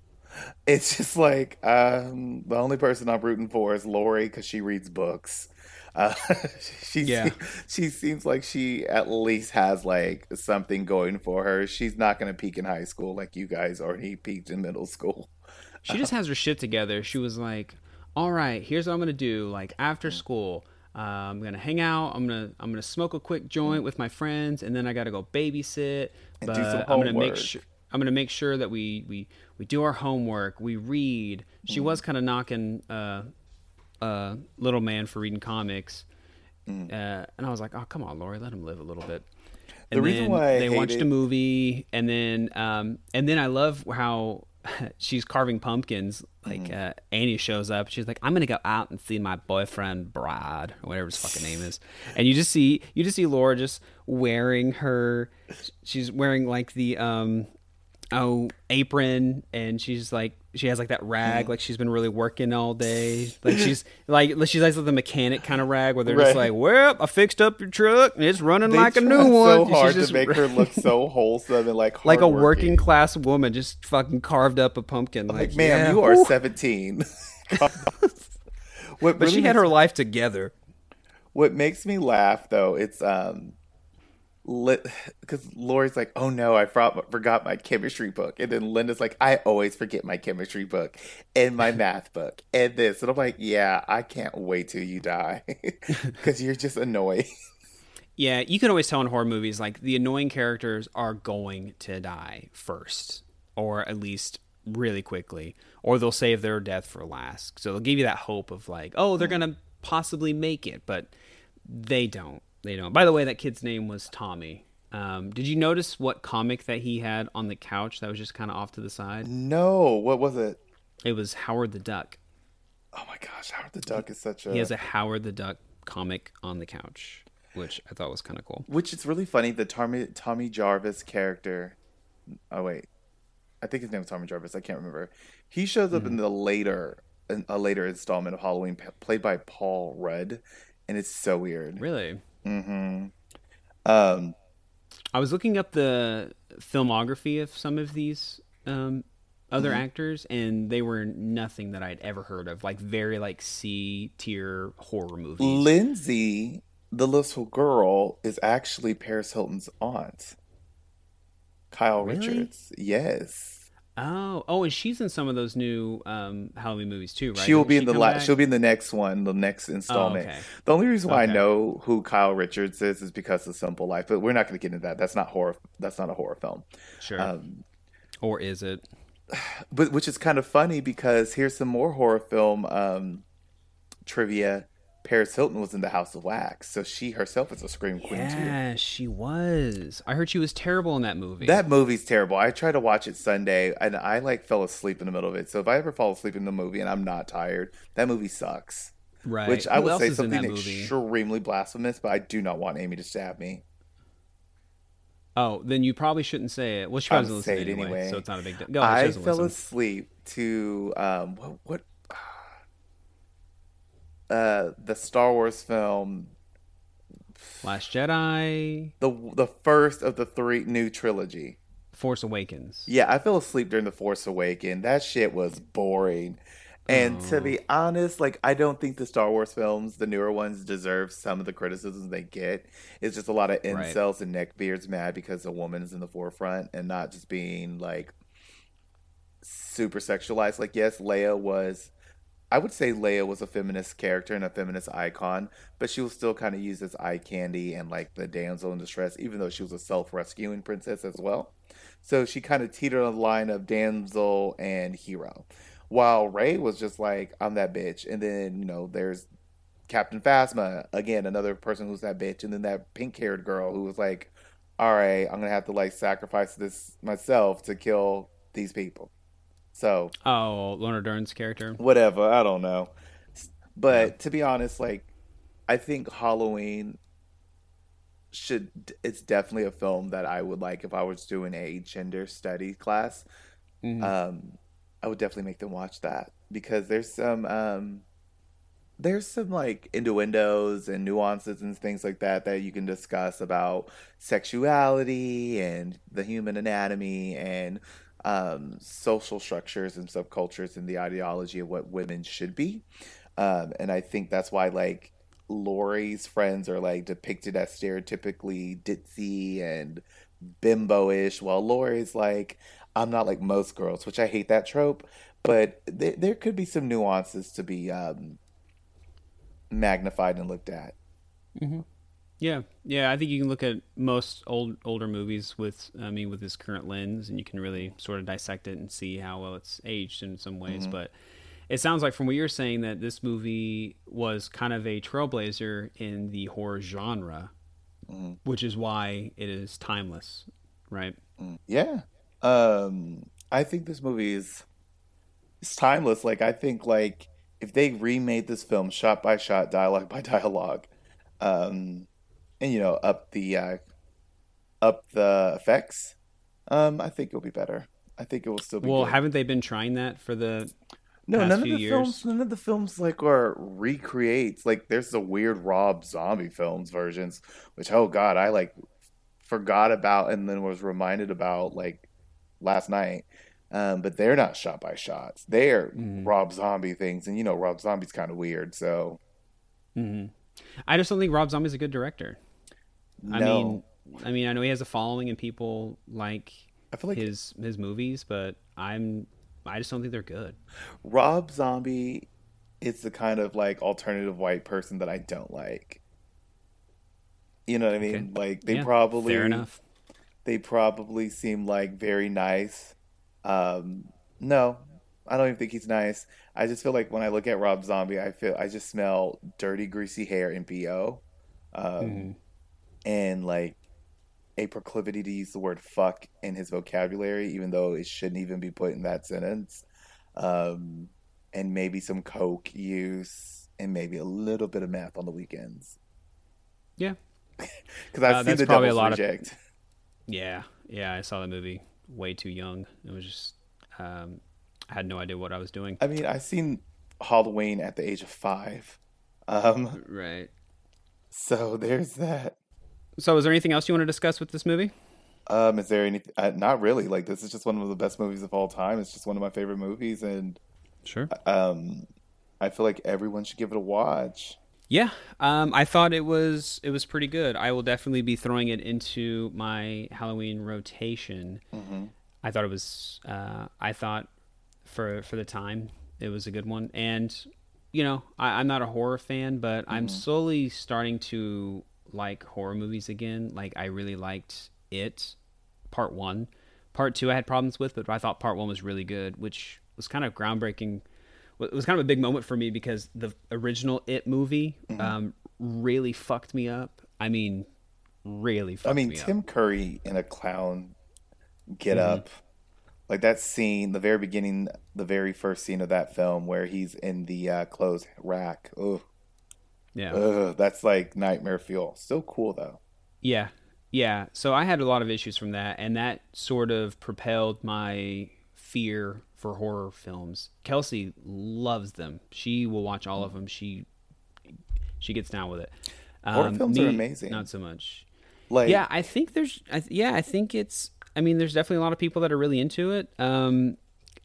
It's just like um, the only person I'm rooting for is Laurie because she reads books. Uh, she Yeah. she seems like she at least has like something going for her. She's not going to peak in high school like you guys already peaked in middle school. She just has her shit together. She was like, "All right, here's what I'm gonna do. Like after Mm. school, uh, I'm gonna hang out. I'm gonna I'm gonna smoke a quick joint with my friends, and then I gotta go babysit. And but do some I'm gonna make sure I'm gonna make sure that we we we do our homework. We read. She Mm. was kind of knocking uh, uh, little man for reading comics, Mm. uh, and I was like, "Oh, come on, Laurie, let him live a little bit." The reason then why I they watched a movie, and then um, and then I love how she's carving pumpkins. Like Mm-hmm. uh, Annie shows up, she's like, "I'm gonna go out and see my boyfriend Brad or whatever his fucking name is," and you just see you just see Laura just wearing her, she's wearing like the um oh apron, and she's like she has like that rag, like she's been really working all day. Like she's like she's like the mechanic kind of rag where they're just like, "Well, I fixed up your truck and it's running They like a new one." So hard to make her look so wholesome and like like a working class woman just fucking carved up a pumpkin. Like, Like, ma'am, yeah, you are whew. 17. what But she had her life together. What makes me laugh though, it's um, because Laurie's like, "Oh no, I forgot, forgot my chemistry book," and then Linda's like, "I always forget my chemistry book and my math book and this," and I'm like, "Yeah, I can't wait till you die because you're just annoying." Yeah, you can always tell in horror movies like the annoying characters are going to die first, or at least really quickly, or they'll save their death for last. So they'll give you that hope of like, oh, they're hmm. gonna possibly make it, but they don't. They don't. By the way, that kid's name was Tommy. Um, did you notice what comic that he had on the couch that was just kind of off to the side? no, what was it? It was Howard the Duck. Oh my gosh, Howard the Duck is such a. He has a Howard the Duck comic on the couch. which I thought was kind of cool. Which is really funny. The Tommy Tommy Jarvis character. Oh wait, I think his name is Tommy Jarvis. I can't remember. He shows up mm. in the later in a later installment of Halloween, played by Paul Rudd, and it's so weird. Really. Mm-hmm. Um, I was looking up the filmography of some of these um, other mm-hmm. actors, and they were nothing that I'd ever heard of. Like very like C tier horror movies. Lindsay, the little girl, is actually Paris Hilton's aunt. Kyle really? Richards. Yes. Oh, oh, and she's in some of those new um, Halloween movies too, right? She will be in the la- she'll be in the next one, the next installment. Oh, okay. The only reason why okay. I know who Kyle Richards is is because of Simple Life, but we're not going to get into that. That's not horror. That's not a horror film. Sure. Um, or is it? But which is kind of funny because here's some more horror film um, trivia. Paris Hilton was in the House of Wax, so she herself is a scream queen yeah, too. Yeah, she was. I heard she was terrible in that movie. That movie's terrible. I tried to watch it Sunday, and I like fell asleep in the middle of it. So if I ever fall asleep in the movie and I'm not tired, that movie sucks. Right. Which I Who would say something extremely blasphemous, but I do not want Amy to stab me. Oh, then you probably shouldn't say it. Well, she probably doesn't say it anyway, anyway, so it's not a big deal. No, I fell listen. asleep to um, what, what uh, the Star Wars film Last Jedi, the the first of the three new trilogy, Force Awakens. Yeah, I fell asleep during the Force Awakens. That shit was boring. And oh. to be oh. honest, like I don't think the Star Wars films, the newer ones, deserve some of the criticisms they get. It's just a lot of incels right. and neckbeards mad because a woman is in the forefront and not just being like super sexualized. Like, yes, Leia was I would say Leia was a feminist character and a feminist icon, but she was still kind of used as eye candy and like the damsel in distress, even though she was a self rescuing princess as well. So she kind of teetered on the line of damsel and hero. While Rey was just like, I'm that bitch. And then, you know, there's Captain Phasma, again, another person who's that bitch. And then that pink haired girl who was like, all right, I'm going to have to like sacrifice this myself to kill these people. So oh, Laura Dern's character, whatever. I don't know, but yeah. to be honest, like I think Halloween should it's definitely a film that I would like if I was doing a gender study class. Mm-hmm. Um, I would definitely make them watch that because there's some um, there's some like innuendos and nuances and things like that that you can discuss about sexuality and the human anatomy and um, social structures and subcultures and the ideology of what women should be. Um, and I think that's why like Laurie's friends are like depicted as stereotypically ditzy and bimbo-ish, while Laurie's like, I'm not like most girls, which I hate that trope, but th- there could be some nuances to be um, magnified and looked at. Mm-hmm. Yeah, yeah. I think you can look at most old older movies with, I mean, with this current lens, and you can really sort of dissect it and see how well it's aged in some ways. Mm-hmm. But it sounds like from what you're saying that this movie was kind of a trailblazer in the horror genre, mm-hmm. which is why it is timeless, right? Mm, yeah. Um, I think this movie is it's timeless. Like I think like if they remade this film shot by shot, dialogue by dialogue, um, and you know up the uh, up the effects, um, I think it'll be better. I think it will still be. Well, good. haven't they been trying that for the no, none of the years? films. None of the films like are recreates. Like there's the weird Rob Zombie films versions, which oh god, I like forgot about and then was reminded about like last night. Um, but they're not shot by shots. They're mm-hmm. Rob Zombie things, and you know Rob Zombie's kind of weird. So, mm-hmm. I just don't think Rob Zombie's a good director. No. I mean, I mean, I know he has a following and people like I feel like his his movies, but I'm I just don't think they're good. Rob Zombie is the kind of like alternative white person that I don't like. You know what I mean? Okay. Like they yeah, probably fair enough. They probably seem like very nice. Um, no, I don't even think he's nice. I just feel like when I look at Rob Zombie, I feel I just smell dirty, greasy hair and bo. Um, mm-hmm and like a proclivity to use the word fuck in his vocabulary, even though it shouldn't even be put in that sentence. Um, and maybe some coke use and maybe a little bit of meth on the weekends. Yeah, Because I've Uh, seen the probably a Devil's lot of- Yeah, yeah, I saw the movie way too young. It was just, um, I had no idea what I was doing. I mean, I've seen Halloween at the age of five. Um, Right. so there's that. So, is there anything else you want to discuss with this movie? Um, is there any? Uh, not really. Like this is just one of the best movies of all time. It's just one of my favorite movies, and Sure. um, I feel like everyone should give it a watch. Yeah, um, I thought it was it was pretty good. I will definitely be throwing it into my Halloween rotation. Mm-hmm. I thought it was. Uh, I thought for for the time it was a good one, and you know I, I'm not a horror fan, but I'm slowly starting to like horror movies again. Like I really liked it, part one. Part two I had problems with, but I thought part one was really good, which was kind of groundbreaking. It was kind of a big moment for me because the original It movie um, really fucked me up. I mean, really fucked I mean, me up. Tim Curry in a clown get Mm-hmm. up. Like that scene, the very beginning, the very first scene of that film where he's in the uh, clothes rack. Ugh, Yeah. ugh, that's like nightmare fuel. Still cool though. Yeah. Yeah. So I had a lot of issues from that, and that sort of propelled my fear for horror films. Kelsey loves them. She will watch all of them. She she gets down with it. Horror films are amazing. Not so much. Like, yeah, I think there's. I, yeah, I think it's. I mean, there's definitely a lot of people that are really into it. Um,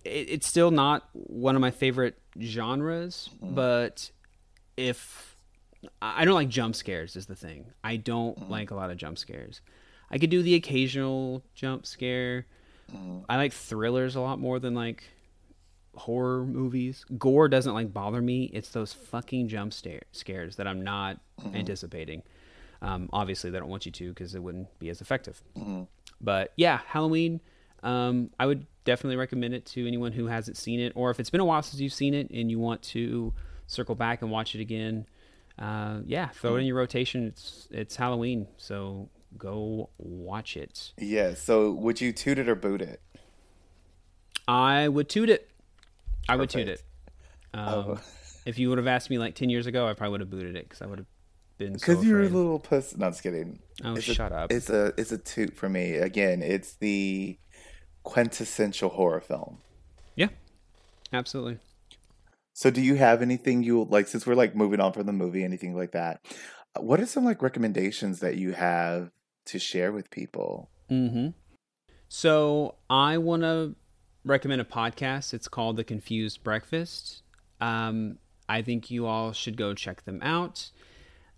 it, it's still not one of my favorite genres, but if I don't like jump scares, is the thing. I don't like a lot of jump scares. I could do the occasional jump scare. I like thrillers a lot more than like horror movies. Gore doesn't like bother me. It's those fucking jump stare- scares that I'm not anticipating. Um, obviously, they don't want you to because it wouldn't be as effective. But yeah, Halloween. Um, I would definitely recommend it to anyone who hasn't seen it, or if it's been a while since you've seen it and you want to circle back and watch it again. Uh, yeah, throw it in your rotation. It's it's Halloween, so go watch it. yeah. So, would you toot it or boot it? I would toot it. I would toot it. Um, Oh. If you would have asked me like ten years ago, I probably would have booted it because I would have been so Because you're a little puss. No, I'm just kidding. Oh, It's shut a, up. It's a it's a toot for me. Again, it's the quintessential horror film. Yeah, absolutely. So, do you have anything you like? Since we're like moving on from the movie, anything like that? uh, What are some like recommendations that you have to share with people? Mm-hmm. So I want to recommend a podcast. It's called The Confused Breakfast. Um, I think you all should go check them out.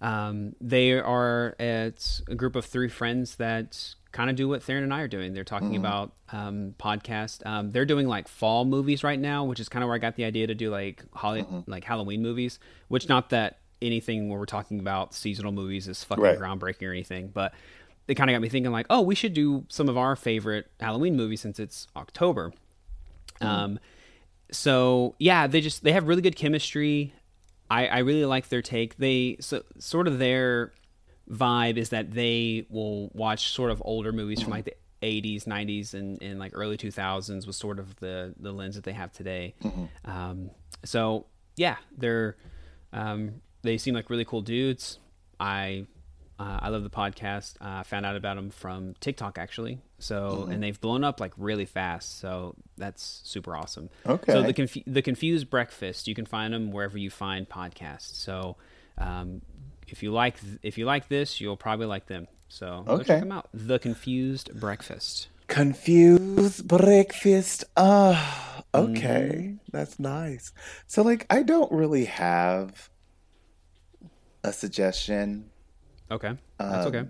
Um, they are it's a group of three friends that kind of do what Theron and I are doing. They're talking about um, podcast. Um, they're doing like fall movies right now, which is kind of where I got the idea to do like Holly, like Halloween movies. Which not that anything where we're talking about seasonal movies is fucking Right. groundbreaking or anything, but it kind of got me thinking like, oh, we should do some of our favorite Halloween movies since it's October. Um, so yeah, they just they have really good chemistry. I, I really like their take. They so sort of their vibe is that they will watch sort of older movies from like the 80s, 90s, and, and like early 2000s was sort of the the lens that they have today. Um, so yeah, they're um, they seem like really cool dudes. I uh, I love the podcast. Uh, I found out about them from TikTok actually. So and they've blown up like really fast. So that's super awesome. Okay. So the confu- the confused breakfast you can find them wherever you find podcasts. So um, if you like if you like this, you'll probably like them. So Okay. check them out. The confused breakfast. Confused breakfast. Ah, okay, that's nice. So, like, I don't really have a suggestion, Okay, that's okay.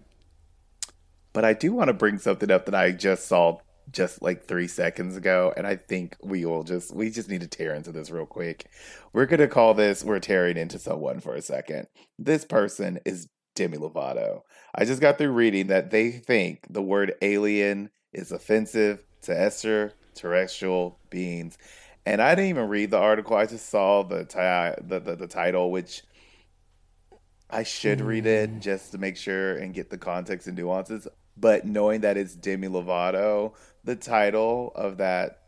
but I do want to bring something up that I just saw just like three seconds ago, and I think we will just we just need to tear into this real quick. We're gonna call this we're tearing into someone for a second. This person is Demi Lovato. I just got through reading that they think the word alien is offensive to extraterrestrial beings. And I didn't even read the article. I just saw the ti- the, the, the title, which I should read it mm. just to make sure and get the context and nuances. But knowing that it's Demi Lovato, the title of that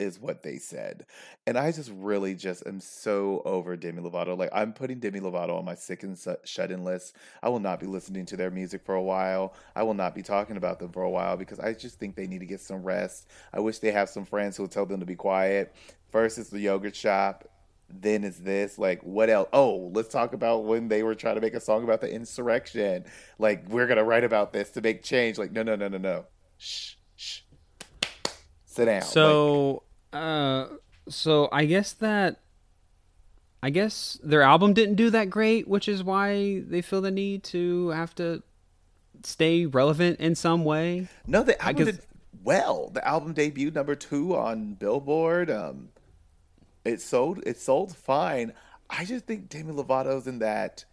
is what they said. And I just really just am so over Demi Lovato. Like I'm putting Demi Lovato on my sick and shut in list. I will not be listening to their music for a while. I will not be talking about them for a while because I just think they need to get some rest. I wish they have some friends who will tell them to be quiet. First it's the yogurt shop, then it's this. Like what else? Oh, let's talk about when they were trying to make a song about the insurrection. Like we're gonna write about this to make change. Like no, no, no, no, no. Shh, shh. Sit down. So, like, uh, so I guess that, I guess their album didn't do that great, which is why they feel the need to have to stay relevant in some way. No, the album did well. The album debuted number two on Billboard. Um, it sold. It sold fine. I just think Demi Lovato's in that.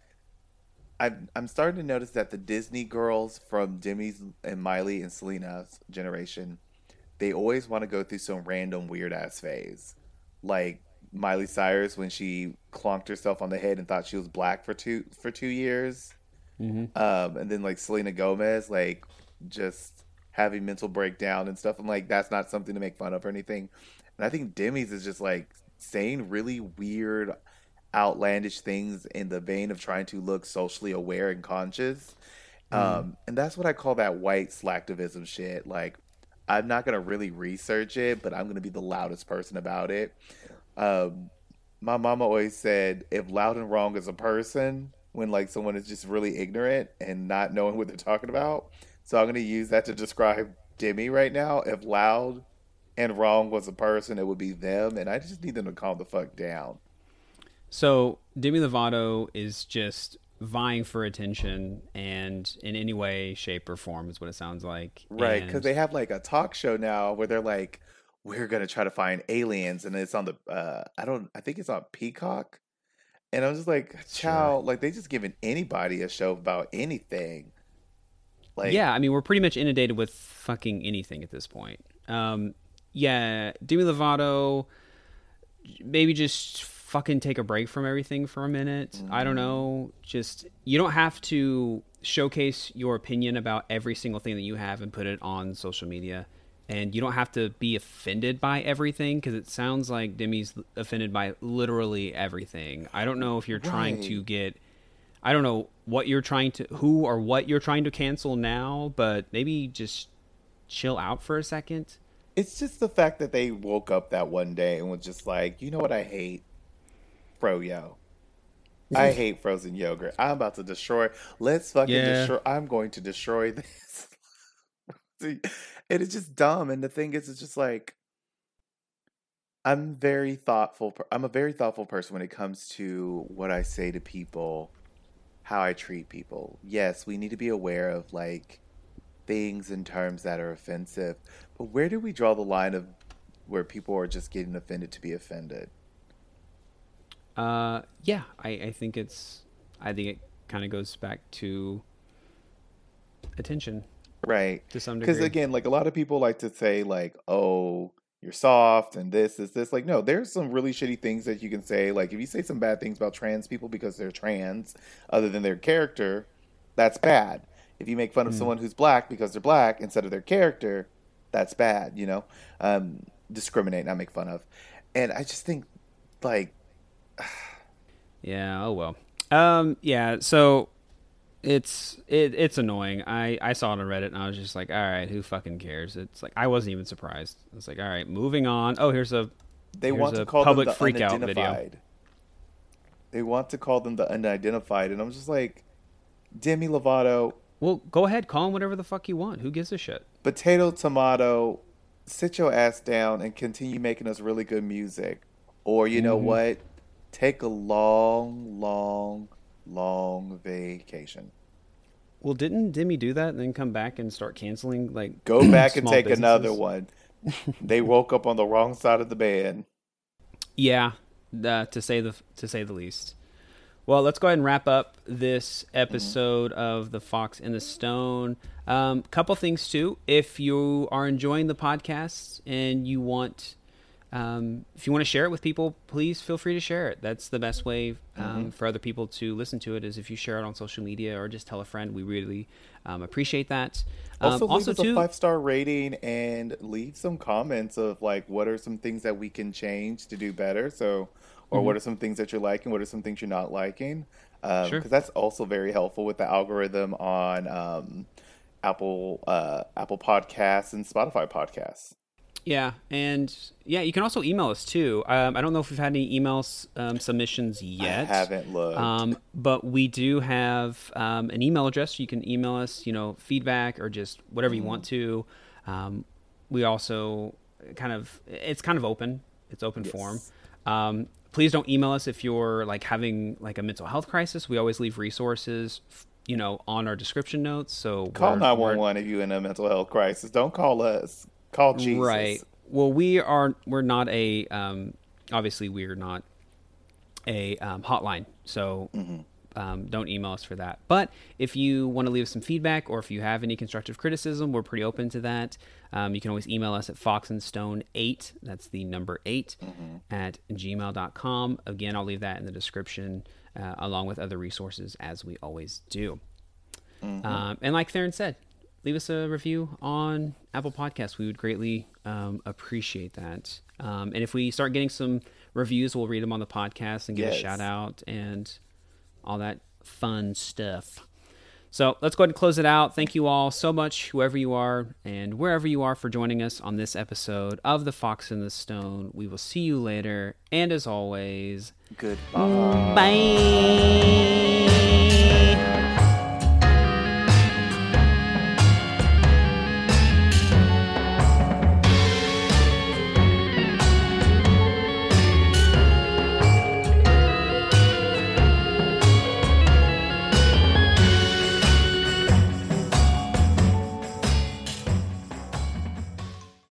I'm I'm starting to notice that the Disney girls from Demi's and Miley and Selena's generation they always want to go through some random weird ass phase. Like Miley Cyrus when she clonked herself on the head and thought she was black for two for two years. Mm-hmm. Um, and then like Selena Gomez, like just having mental breakdown and stuff. I'm like, that's not something to make fun of or anything. And I think Demi's is just like saying really weird, outlandish things in the vein of trying to look socially aware and conscious. Mm. Um, and that's what I call that white slacktivism shit. Like, I'm not gonna really research it, but I'm gonna be the loudest person about it. Um, my mama always said, if loud and wrong is a person, when like someone is just really ignorant and not knowing what they're talking about. So I'm gonna use that to describe Demi right now. If loud and wrong was a person, it would be them, and I just need them to calm the fuck down. So Demi Lovato is just vying for attention and in any way shape or form is what it sounds like. Right because and... they have like a talk show now where they're like we're gonna try to find aliens and it's on the uh i don't i think it's on peacock. And i'm just like chow sure. like they just giving anybody a show about anything. Like yeah i mean we're pretty much inundated with fucking anything at this point. Um yeah demi lovato maybe just fucking take a break from everything for a minute. Mm-hmm. I don't mm-hmm. know. Just you don't have to showcase your opinion about every single thing that you have and put it on social media. And you don't have to be offended by everything because it sounds like Demi's offended by literally everything. I don't know if you're right. trying to get I don't know what you're trying to who or what you're trying to cancel now, but maybe just chill out for a second. It's just the fact that they woke up that one day and was just like, you know what I hate? Froyo. I mm-hmm. hate frozen yogurt. I'm about to destroy. Let's fucking yeah. destroy. I'm going to destroy this. it is just dumb. And the thing is, it's just like I'm very thoughtful. I'm a very thoughtful person when it comes to what I say to people, how I treat people. Yes, we need to be aware of like things and terms that are offensive, but where do we draw the line of where people are just getting offended to be offended? Uh, yeah, I, I think it's. I think it kind of goes back to attention, right? To some degree, because again, like a lot of people like to say, like, "Oh, you're soft," and this is this. Like, no, there's some really shitty things that you can say. Like, if you say some bad things about trans people because they're trans, other than their character, that's bad. If you make fun of mm. someone who's black because they're black instead of their character, that's bad. You know, um, discriminate, not make fun of. And I just think, like, yeah. Oh well. Um. Yeah. So it's it it's annoying. I I saw it on Reddit and I was just like, all right, who fucking cares? It's like I wasn't even surprised. It's like, all right, moving on. Oh, here's a they here's want to call public them the freak out video. They want to call them the unidentified, and I'm just like, Demi Lovato. Well, go ahead, call them whatever the fuck you want. Who gives a shit? Potato, tomato, sit your ass down and continue making us really good music. Or you know mm-hmm. what? Take a long, long, long vacation. Well, didn't Demi do that and then come back and start canceling like go back and take businesses? another one? they woke up on the wrong side of the bed. Yeah, uh, to say the to say the least. Well, let's go ahead and wrap up this episode mm-hmm. of the Fox and the Stone. Um, couple things too. If you are enjoying the podcast and you want um, if you want to share it with people, please feel free to share it. That's the best way um, Mm-hmm. for other people to listen to it is if you share it on social media or just tell a friend. We really um, appreciate that. Um, Also, leave also, us a five star rating and leave some comments of like what are some things that we can change to do better. So, or Mm-hmm. what are some things that you're liking? What are some things you're not liking? Because Sure. that's also very helpful with the algorithm on um, Apple uh, Apple Podcasts and Spotify Podcasts. Yeah, and yeah, you can also email us too. Um, I don't know if we've had any emails um, submissions yet. I haven't looked. Um, but we do have um, an email address. You can email us, you know, feedback or just whatever you want to. Um, we also kind of it's kind of open. It's open Yes. form. Um, please don't email us if you're like having like a mental health crisis. We always leave resources, f- you know, on our description notes. So call we're- nine we're- one one if you're in a mental health crisis. Don't call us. Call Jesus. Right. Well, we are. We're not a. Um, obviously, we're not a um, hotline. So um, don't email us for that. But if you want to leave us some feedback or if you have any constructive criticism, we're pretty open to that. Um, you can always email us at foxandstone8. That's the number 8 at gmail.com. Again, I'll leave that in the description uh, along with other resources as we always do. Um, and like Theron said, leave us a review on Apple Podcasts. We would greatly um, appreciate that. Um, and if we start getting some reviews, we'll read them on the podcast and give a shout out and all that fun stuff. So let's go ahead and close it out. Thank you all so much, whoever you are and wherever you are, for joining us on this episode of The Fox and the Stone. We will see you later. And as always, Goodbye. bye.